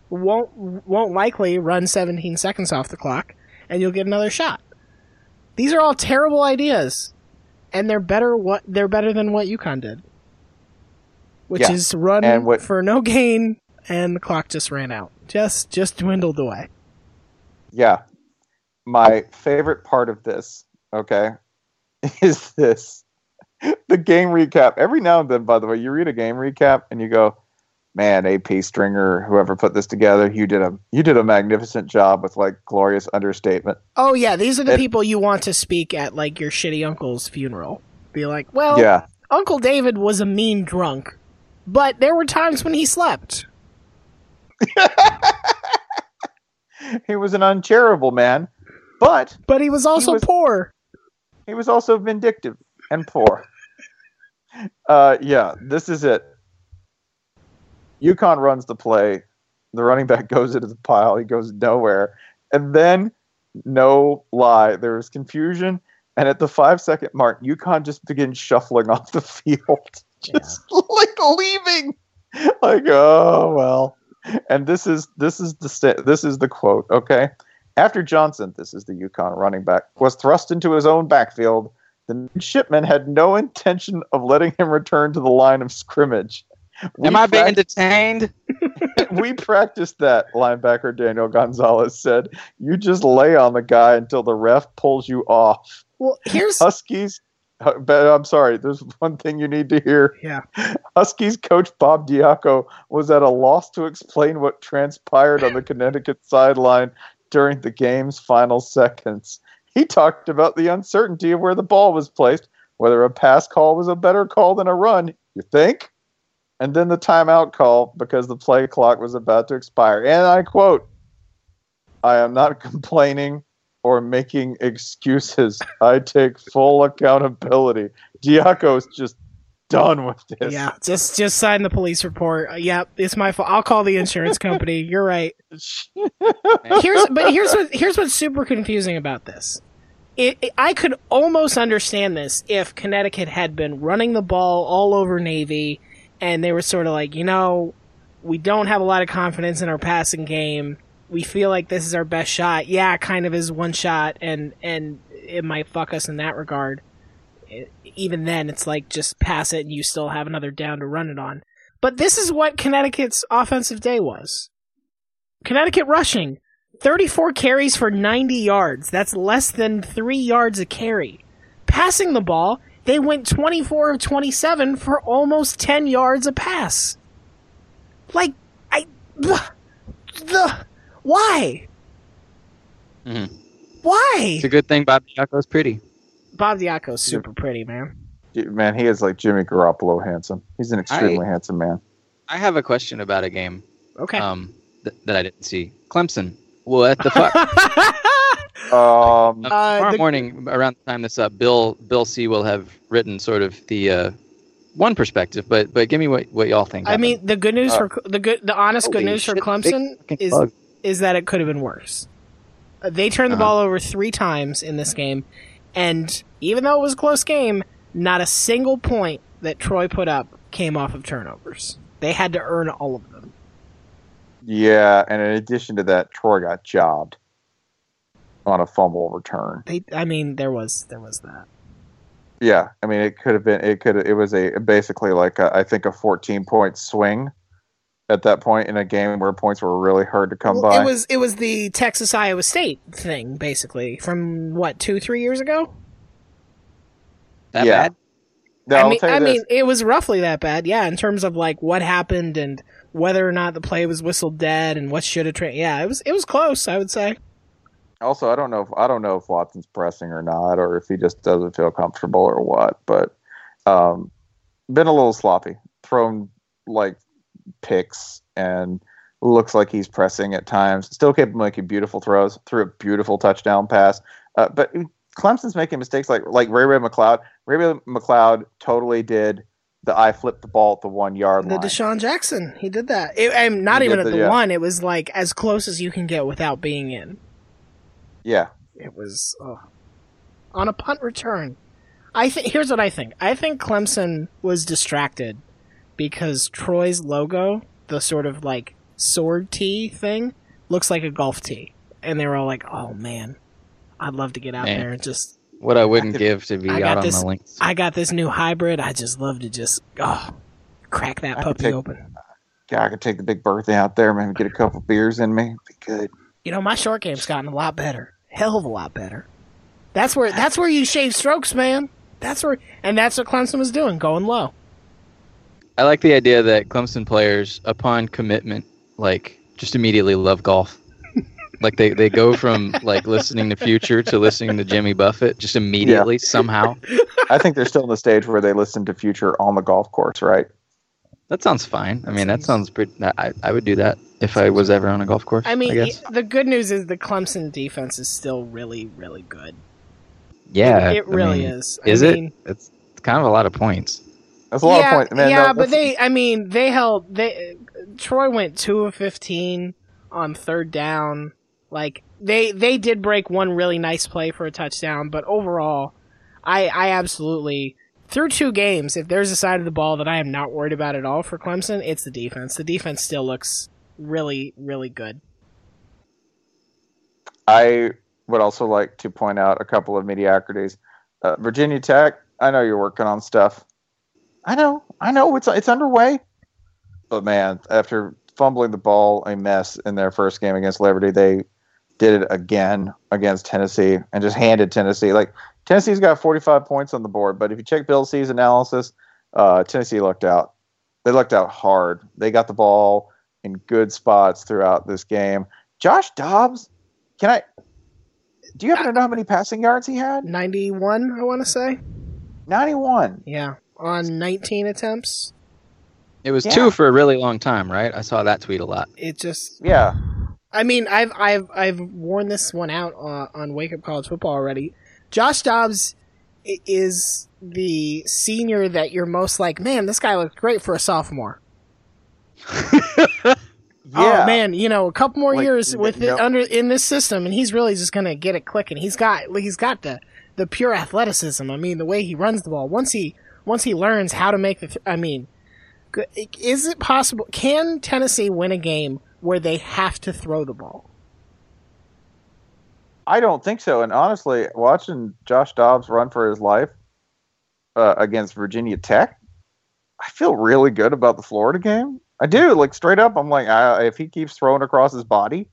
won't won't likely run 17 seconds off the clock and you'll get another shot. These are all terrible ideas and they're better what they're better than what UConn did. Which Yeah, is run what- for no gain and the clock just ran out. Just just dwindled away. Yeah. My favorite part of this, okay, is this. The game recap. Every now and then, by the way, you read a game recap and you go, Man, AP Stringer, whoever put this together, you did a you did a magnificent job with like glorious understatement. Oh yeah, these are the It- people you want to speak at like your shitty uncle's funeral. Be like, well, Yeah. Uncle David was a mean drunk, but there were times when he slept. He was an uncharitable man, but But he was also was- poor. He was also vindictive and poor. Uh, yeah, this is it. UConn runs the play. The running back goes into the pile. He goes nowhere. And then, no lie, there was confusion. And at the five second mark, UConn just begins shuffling off the field, just like leaving. Like, oh well. And this is this is the sta- this is the quote. Okay, after Johnson, this is the UConn running back, was thrust into his own backfield. The midshipman had no intention of letting him return to the line of scrimmage. We Am I being prac- detained? we practiced that, linebacker Daniel Gonzalez said. You just lay on the guy until the ref pulls you off. Well, here's Huskies, uh, but I'm sorry, there's one thing you need to hear. yeah. Huskies coach Bob Diaco was at a loss to explain what transpired on the Connecticut sideline during the game's final seconds. He talked about the uncertainty of where the ball was placed, whether a pass call was a better call than a run, you think? And then the timeout call because the play clock was about to expire. And I quote, I am not complaining or making excuses. I take full accountability. Diaco's just done with this. Yeah, just just sign the police report. Uh, yep, it's my fault. I'll call the insurance company. You're right. Here's but here's what here's what's super confusing about this. It, it- I could almost understand this if Connecticut had been running the ball all over Navy, and they were sort of like, you know, we don't have a lot of confidence in our passing game. We feel like this is our best shot. Yeah, kind of is one shot, and and it might fuck us in that regard even then it's like just pass it and you still have another down to run it on. But this is what Connecticut's offensive day was. Connecticut rushing 34 carries for 90 yards. That's less than 3 yards a carry. Passing the ball, they went 24 of 27 for almost 10 yards a pass. Like I the, the why? Mhm. Why? It's a good thing Bob Diaco's pretty. Bob Diaco's super pretty, man. Man, he is like Jimmy Garoppolo handsome. He's an extremely handsome man. I have a question about a game Okay. um, th- that I didn't see. Clemson. What the fuck? Um, Uh, Uh, tomorrow the- morning, around the time this up, Bill Bill C will have written sort of the uh, one perspective, but but give me what, what y'all think. I happened. mean, the good news Uh, for the good, the honest good Holy news for Clemson is bug. is that it could have been worse. Uh, they turned the Uh-huh. ball over three times in this game, and even though it was a close game, not a single point that Troy put up came off of turnovers. They had to earn all of them. yeah, and in addition to that, Troy got jobbed on a fumble return. They, I mean, there was there was that. Yeah, I mean, it could have been. It could. It was a basically like a, I think a 14 point swing at that point in a game where points were really hard to come Well, by. it was it was the Texas Iowa State thing, basically, from what two three years ago. that yeah. bad? No, I mean, I mean, it was roughly that bad, yeah. In terms of like what happened and whether or not the play was whistled dead and what should have tra- Yeah, it was it was close. I would say. also, I don't know if I don't know if Watson's pressing or not, or if he just doesn't feel comfortable or what. But um, been a little sloppy, thrown like picks, and looks like he's pressing at times. Still capable of making beautiful throws. Threw a beautiful touchdown pass, uh, but Clemson's making mistakes like like Ray Ray McCloud. Ray Ray McCloud totally did the I flipped the ball at the one yard The line. DeSean Jackson, he did that. It, and not He even at the- the yeah. one. It was like as close as you can get without being in. yeah, It was. Oh. on a punt return. I think here's what I think. I think Clemson was distracted because Troy's logo, the sort of like sword tee thing, looks like a golf tee, and they were all like, "Oh man, I'd love to get out Man. there and just What I wouldn't give to be I out got on this. the links. I got this new hybrid. I just love to just oh, crack that I puppy take- open. God, I could take the Big Bertha out there, maybe get a couple beers in me. Be good. You know, my short game's gotten a lot better. Hell of a lot better. That's where that's where you shave strokes, man. That's where and that's what Clemson was doing, going low. I like the idea that Clemson players, upon commitment, like just immediately love golf. like they, they go from like listening to Future to listening to Jimmy Buffett just immediately somehow. I think they're still in the stage where they listen to Future on the golf course, right? That sounds fine. I mean, that sounds pretty. I, I would do that if I was ever on a golf course. I mean, guess. the good news is the Clemson defense is still really, really good. yeah, it I really mean, is. I Is mean- it? It's, it's kind of a lot of points. That's a lot yeah, of points, man. yeah, no, but they, I mean, they held. They Troy went two of fifteen on third down. Like they, they did break one really nice play for a touchdown, but overall, I, I absolutely through two games. If there's a side of the ball that I am not worried about at all for Clemson, it's the defense. The defense still looks really, really good. I would also like to point out a couple of mediocrities. Uh, Virginia Tech, I know you're working on stuff. I know, I know it's it's underway. But man, after fumbling the ball a mess in their first game against Liberty, they did it again against Tennessee and just handed Tennessee. Like Tennessee's got 45 points on the board, but if you check Bill C's analysis, uh, Tennessee looked out. They looked out hard. They got the ball in good spots throughout this game. Josh Dobbs, can I? Do you happen to know how many passing yards he had? Ninety-one, I want to say. 91. Yeah, on nineteen attempts. It was Yeah. two for a really long time, right? I saw that tweet a lot. It just Yeah. I mean, I've I've I've worn this one out uh, on Wake Up College Football already. Josh Dobbs is the senior that you're most like, man, this guy looks great for a sophomore. Yeah. Oh man, you know, a couple more Like, years with no- it under in this system, and he's really just gonna get it clicking. He's got he's got the the pure athleticism. I mean, the way he runs the ball. Once he once he learns how to make the, th- I mean, is it possible? Can Tennessee win a game where they have to throw the ball? I don't think so. And honestly, watching Josh Dobbs run for his life uh, against Virginia Tech, I feel really good about the Florida game. I do. Like straight up, I'm like, I, if he keeps throwing across his body,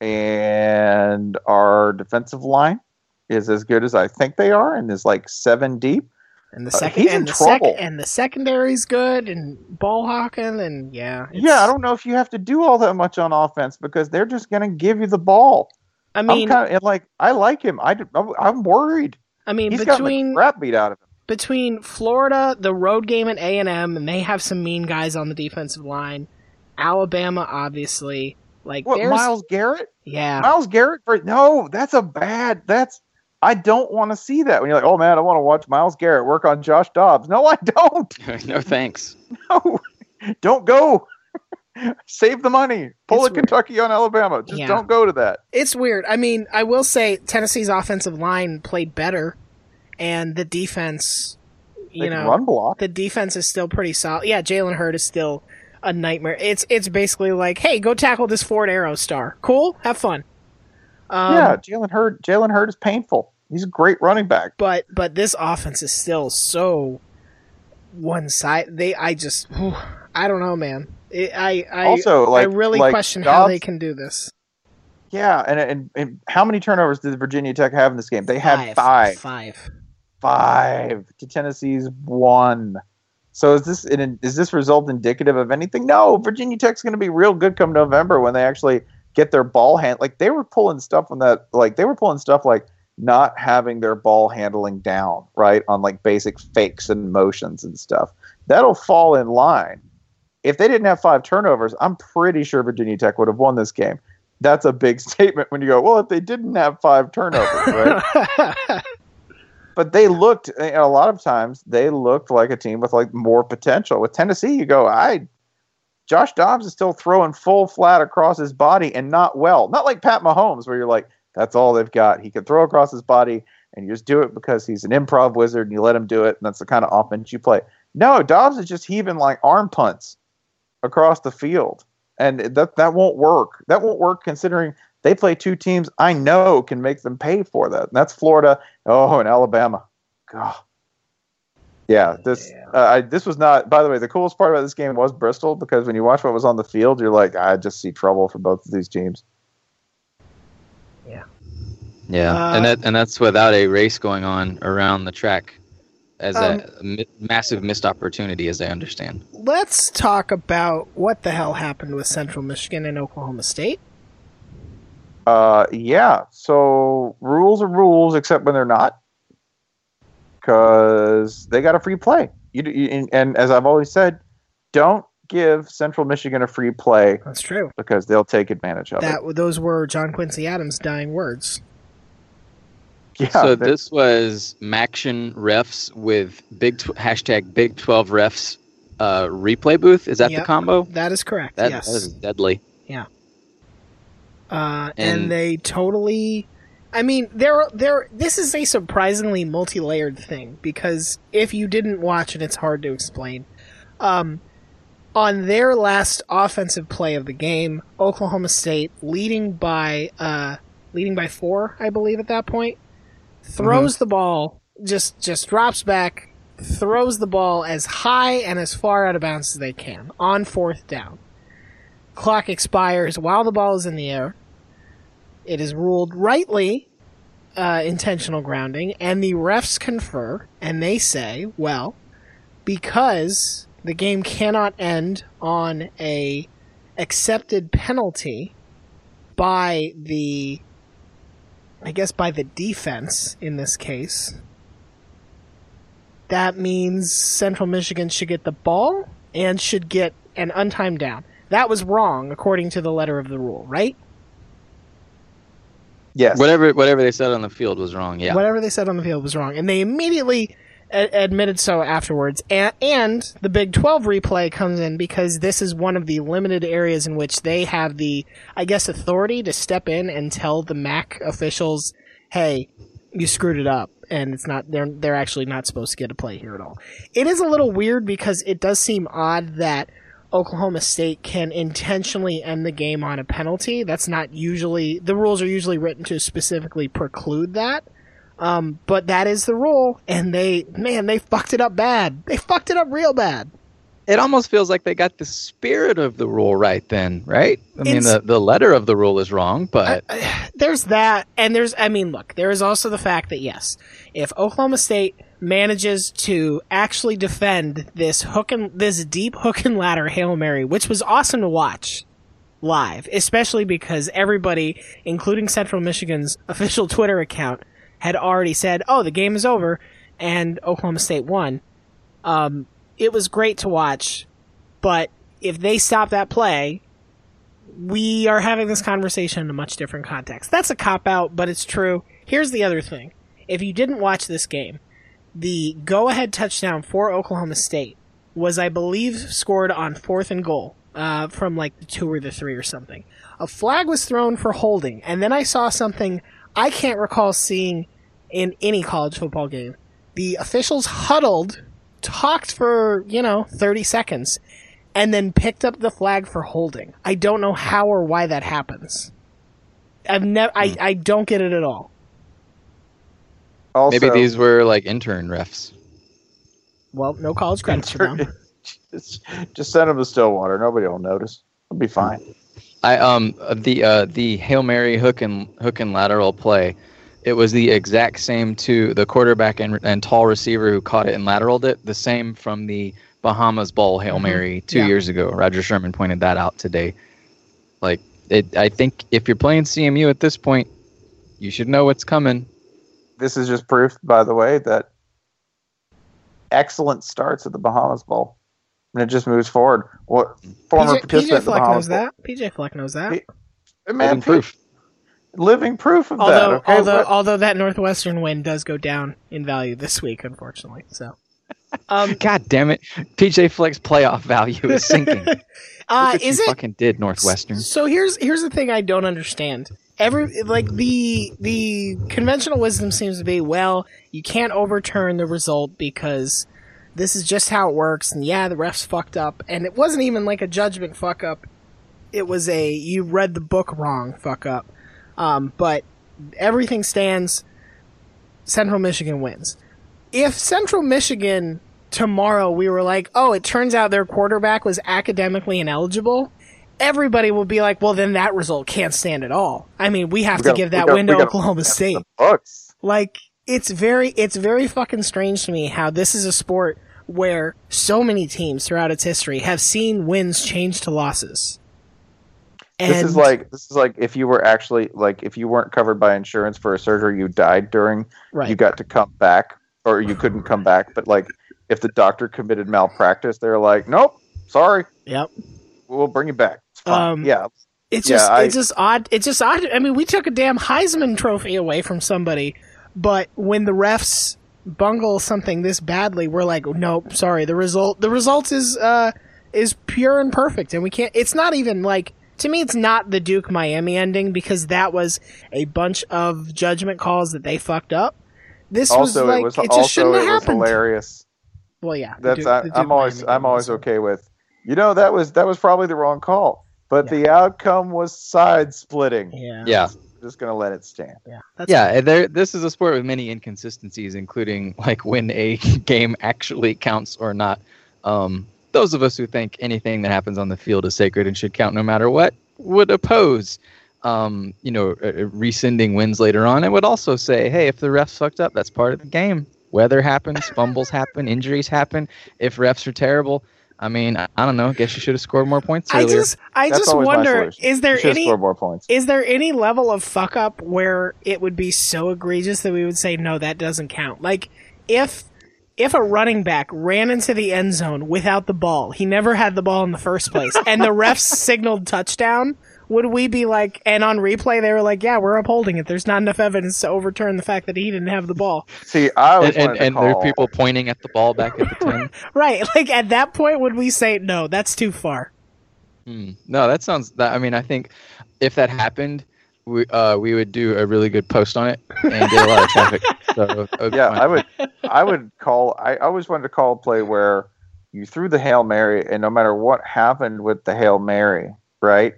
and our defensive line is as good as I think they are, and is like seven deep. And the Uh, second in and the trouble. and the secondary's good and ball hawking and yeah. Yeah, I don't know if you have to do all that much on offense because they're just going to give you the ball. I mean, I'm kind of like, I like him. I, I'm, worried. I mean He's between the crap beat out of him. between Florida, the road game at A and M, and they have some mean guys on the defensive line. Alabama, obviously, like What Myles Garrett? yeah. Myles Garrett for no, that's a bad. That's I don't want to see that. When you're like, oh man, I want to watch Myles Garrett work on Josh Dobbs. No, I don't. no thanks. No, don't go. Save the money. Pull It's a Kentucky on Alabama. Just Yeah. don't go to that. It's weird. I mean, I will say Tennessee's offensive line played better, and the defense, you They know, run block. the defense is still pretty solid. Yeah, Jalen Hurd is still a nightmare. It's it's basically like, hey, go tackle this Ford Aerostar. Cool, have fun. Um, yeah, Jalen Hurd. Jalen Hurd is painful. He's a great running back. but but this offense is still so one side. They, I just, I don't know, man. It, I, I Also, like- I really like question how they can do this. Yeah, and, and and how many turnovers did Virginia Tech have in this game? They had five. Five. Five to Tennessee's one. So is this is this result indicative of anything? No, Virginia Tech's going to be real good come November when they actually get their ball hand. Like they were pulling stuff on that. Like they were pulling stuff like not having their ball handling down right on like basic fakes and motions and stuff. That'll fall in line. If they didn't have five turnovers, I'm pretty sure Virginia Tech would have won this game. That's a big statement when you go, well, if they didn't have five turnovers, right? but they looked a lot of times they looked like a team with like more potential. With Tennessee, you go, I Josh Dobbs is still throwing full flat across his body and not well. Not like Pat Mahomes, where you're like, that's all they've got. He can throw across his body. and you just do it because he's an improv wizard and you let him do it, and that's the kind of offense you play. No, Dobbs is just heaving like arm punts across the field, and that that won't work. That won't work considering they play two teams I know can make them pay for that. And that's Florida, oh, and Alabama. God. Yeah, this uh, I, this was not. By the way, the coolest part about this game was Bristol because when you watch what was on the field, you're like, I just see trouble for both of these teams. Yeah, Uh, and that and that's without a race going on around the track, as Um, a mi- massive missed opportunity, as I understand. Let's talk about what the hell happened with Central Michigan and Oklahoma State. Uh, yeah. So rules are rules, except when they're not, because they got a free play. You, you and, and as I've always said, don't give Central Michigan a free play That's true. because they'll take advantage of That those were John Quincy Adams' dying words. Yeah. so they- this was Maction refs with big tw- hashtag Big Twelve refs uh, replay booth. Is that Yep. the combo? That is correct. That, yes. that is deadly. Yeah. Uh, and, And- they totally i mean there there this is a surprisingly multi-layered thing because if you didn't watch it it's hard to explain. Um, on their last offensive play of the game oklahoma state leading by uh, leading by four i believe at that point throws the ball just just drops back throws the ball as high and as far out of bounds as they can on fourth down. Clock expires while the ball is in the air it is ruled rightly uh, intentional grounding, and the refs confer, and they say, well, because the game cannot end on a accepted penalty by the, I guess by the defense in this case, that means Central Michigan should get the ball and should get an untimed down. That was wrong according to the letter of the rule, right? Yes. Whatever whatever they said on the field was wrong. Yeah. Whatever they said on the field was wrong, and they immediately a- admitted so afterwards. And, and the Big 12 replay comes in because this is one of the limited areas in which they have the, I guess, authority to step in and tell the MAC officials, "Hey, you screwed it up." And it's not they're they're actually not supposed to get a play here at all. It is a little weird because it does seem odd that Oklahoma State can intentionally end the game on a penalty. That's not usually the rules are usually written to specifically preclude that. Um, but that is the rule, and they man they fucked it up bad. They fucked it up real bad. It almost feels like they got the spirit of the rule right then, right? I mean, It's- the, the letter of the rule is wrong, but There's that, and there's I mean, look, there is also the fact that yes, if Oklahoma State manages to actually defend this hook and this deep hook and ladder hail mary, which was awesome to watch live, especially because everybody, including Central Michigan's official Twitter account, had already said, "Oh, the game is over," and Oklahoma State won. Um, it was great to watch, but if they stop that play, we are having this conversation in a much different context. That's a cop out, but it's true. Here's the other thing. If you didn't watch this game, the go ahead touchdown for Oklahoma State was, I believe, scored on fourth and goal uh, from like the two or the three or something. A flag was thrown for holding, and then I saw something I can't recall seeing in any college football game. The officials huddled, talked for, you know, 30 seconds, and then picked up the flag for holding. I don't know how or why that happens. I've never, I, I don't get it at all. Also, maybe these were like intern refs. Well, no college credits for them. just, just send them to Stillwater. Nobody will notice. It'll be fine. I um the uh the hail mary hook and hook and lateral play. It was the exact same to the quarterback and, and tall receiver who caught it and lateraled it. The same from the Bahamas Bowl hail mary two Yeah. years ago. Roger Sherman pointed that out today. Like it, I think if you're playing CMU at this point, you should know what's coming. This is just proof, by the way, that excellent starts at the Bahamas Bowl, and it just moves forward. What former PJ, participant PJ at the Fleck Bahamas knows that. PJ Fleck knows that. Bowl? Man, Living proof. living proof of that. Although, Okay, although, What- although that Northwestern win does go down in value this week, unfortunately. So, um, God damn it, PJ Fleck's playoff value is sinking. Uh, is it? fucking did Northwestern. So here's here's the thing I don't understand, every like the the conventional wisdom seems to be well, you can't overturn the result because this is just how it works. And yeah, the refs fucked up, and it wasn't even like a judgment fuck up. It was a you read the book wrong fuck up. Um, but everything stands. Central Michigan wins. If Central Michigan tomorrow we were like, oh, it turns out their quarterback was academically ineligible, everybody will be like, well, then that result can't stand at all. I mean, we have We to gotta- give that gotta- win to Oklahoma State. Like, it's very, it's very fucking strange to me how this is a sport where so many teams throughout its history have seen wins change to losses. this is like this is like if you were actually like if you weren't covered by insurance for a surgery you died during, Right. you got to come back or you couldn't come back. But like if the doctor committed malpractice, they're like, nope, sorry, Yep. we'll bring you back. It's fine. Um, yeah, It's Yeah, just I- it's just odd. It's just odd. I mean, we took a damn Heisman trophy away from somebody, but when the refs bungle something this badly, we're like, nope, sorry. The result the result is uh is pure and perfect, and we can't. It's not even like to me. It's not the Duke Miami ending because that was a bunch of judgment calls that they fucked up. This also was like it was it just also shouldn't have was happened. hilarious. Well, yeah, That's Duke- I, Duke i'm always Miami I'm always was- okay with. You know that was that was probably the wrong call, but the outcome was side splitting. Yeah, Yeah. just gonna let it stand. yeah, that's Yeah, and there. This is a sport with many inconsistencies, including like when a game actually counts or not. Um, those of us who think anything that happens on the field is sacred and should count no matter what would oppose, um, you know, uh, uh, rescinding wins later on, and would also say, hey, if the refs fucked up, that's part of the game. Weather happens, fumbles happen, injuries happen. If refs are terrible, I mean, I, I don't know. Guess you should have scored more points I just I That's just wonder is there any more points. Is there any level of fuck up where it would be so egregious that we would say no, that doesn't count? Like if if a running back ran into the end zone without the ball, he never had the ball in the first place, and the refs signaled touchdown, would we be like? And on replay, they were like, "Yeah, we're upholding it. There's not enough evidence to overturn the fact that he didn't have the ball." See, I always and and, and there are people pointing at the ball back at the ten. Right? Like at that point, would we say no? That's too far. Hmm. No, that sounds. That I mean, I think if that happened, we uh we would do a really good post on it and get a lot of traffic. So it would be yeah, fine. I would, I would call. I always wanted to call a play where you threw the hail mary, and no matter what happened with the hail mary, right,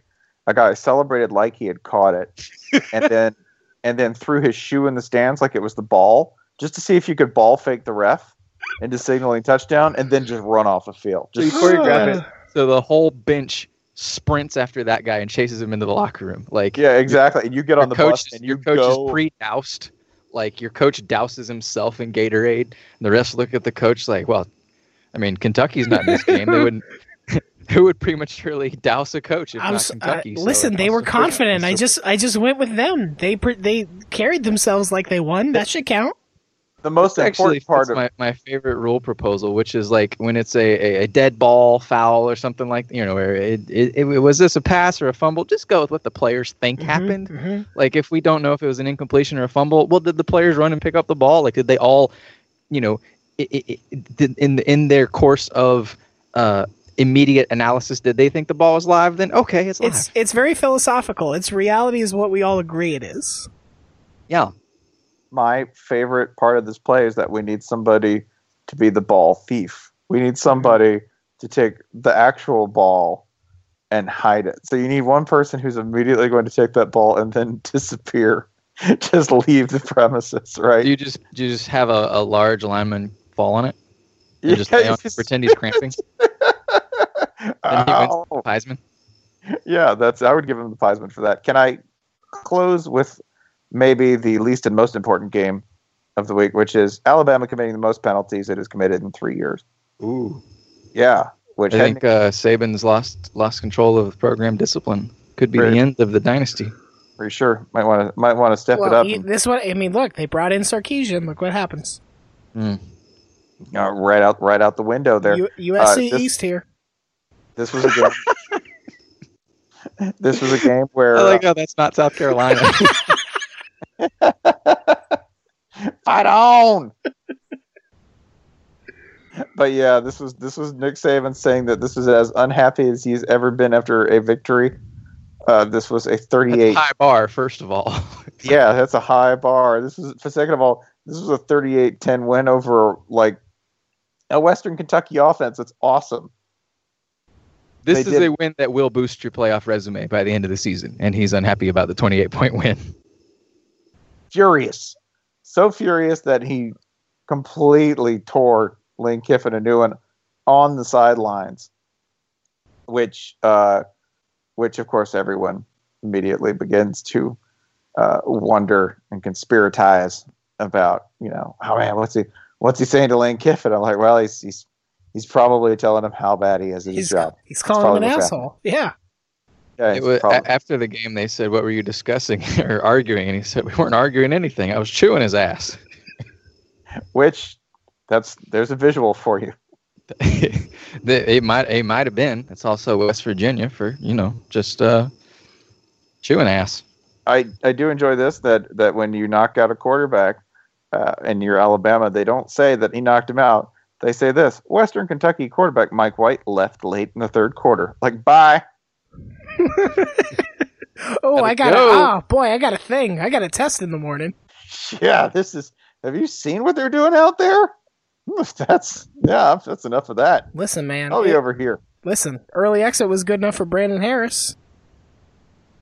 a guy celebrated like he had caught it, and then, and then threw his shoe in the stands like it was the ball, just to see if you could ball fake the ref into signaling touchdown, and then just run off the field. So Just you choreograph it. So the whole bench sprints after that guy and chases him into the locker room. Like yeah, exactly. And you get on the coach, bus and you your coach go. is pre-doused. Like your coach douses himself in Gatorade, and the rest look at the coach like, well, I mean, Kentucky's not in this game. They wouldn't. Who would prematurely douse a coach if I not was, uh, So listen, they were confident. I just, I just went with them. They, pre- they carried themselves like they won. That should count. the most This actually important part of my, my favorite rule proposal, which is like when it's a, a, a dead ball foul or something like you know, where it, it, it was this a pass or a fumble? Just go with what the players think Mm-hmm, happened. mhm. Like if we don't know if it was an incompletion or a fumble, well, did the players run and pick up the ball? Like did they all, you know, i i i in in their course of uh, immediate analysis, did they think the ball was live? Then okay, it's live. It's, it's very philosophical. It's reality is what we all agree it is. yeah. my favorite part of this play is that we need somebody to be the ball thief. We need somebody to take the actual ball and hide it. So you need one person who's immediately going to take that ball and then disappear, just leave the premises, right? You just you just have a, a large lineman fall on it? And Yeah, lay on you just- pretend he's cramping. Then he wins the Heisman. Yeah, that's. I would give him the Heisman for that. Can I close with maybe the least and most important game of the week, which is Alabama committing the most penalties it has committed in three years? Ooh. Yeah, which I had- think uh, Saban's lost lost control of program discipline. Could be Right. the end of the dynasty. pretty sure might want to might want to step it up. you- and- this one, I mean, look, they brought in Sarkisian. Look what happens. Hmm. uh, right out right out the window there. U- USC Uh, this- East here. This was a game. this was a game where I like how that's not South Carolina. uh, fight on. but yeah, this was this was Nick Saban saying that this was as unhappy as he's ever been after a victory Uh, this was a 38 high bar, first of all. yeah, that's a high bar. This is for second of all, this was a 38-10 win over like a Western Kentucky offense. It's awesome. This is did- a win that will boost your playoff resume by the end of the season, and he's unhappy about the 28 point win. Furious, so furious that he completely tore Lane Kiffin a new one on the sidelines, which, uh, which of course everyone immediately begins to uh, wonder and conspiratize about. You know, oh man, what's he what's he saying to Lane Kiffin? I'm like, well, he's he's he's probably telling him how bad he is at his He's, job. he's calling him an what's asshole. Yeah. Yeah, It was, a- after the game, they said, "What were you discussing or arguing?" And he said, "We weren't arguing anything. I was chewing his ass." which that's there's a visual for you. The- it might it might have been. It's also West Virginia for you know just uh, chewing ass. I, I do enjoy this that that when you knock out a quarterback uh, and you're Alabama, they don't say that he knocked him out. They say this: Western Kentucky quarterback Mike White left late in the third quarter. Like, bye. Oh, I got a oh boy, I got a thing. I got a test in the morning. Yeah, this is. Have you seen what they're doing out there? That's yeah. That's enough of that. Listen, man. I'll be it- over here. Listen, early exit was good enough for Brandon Harris.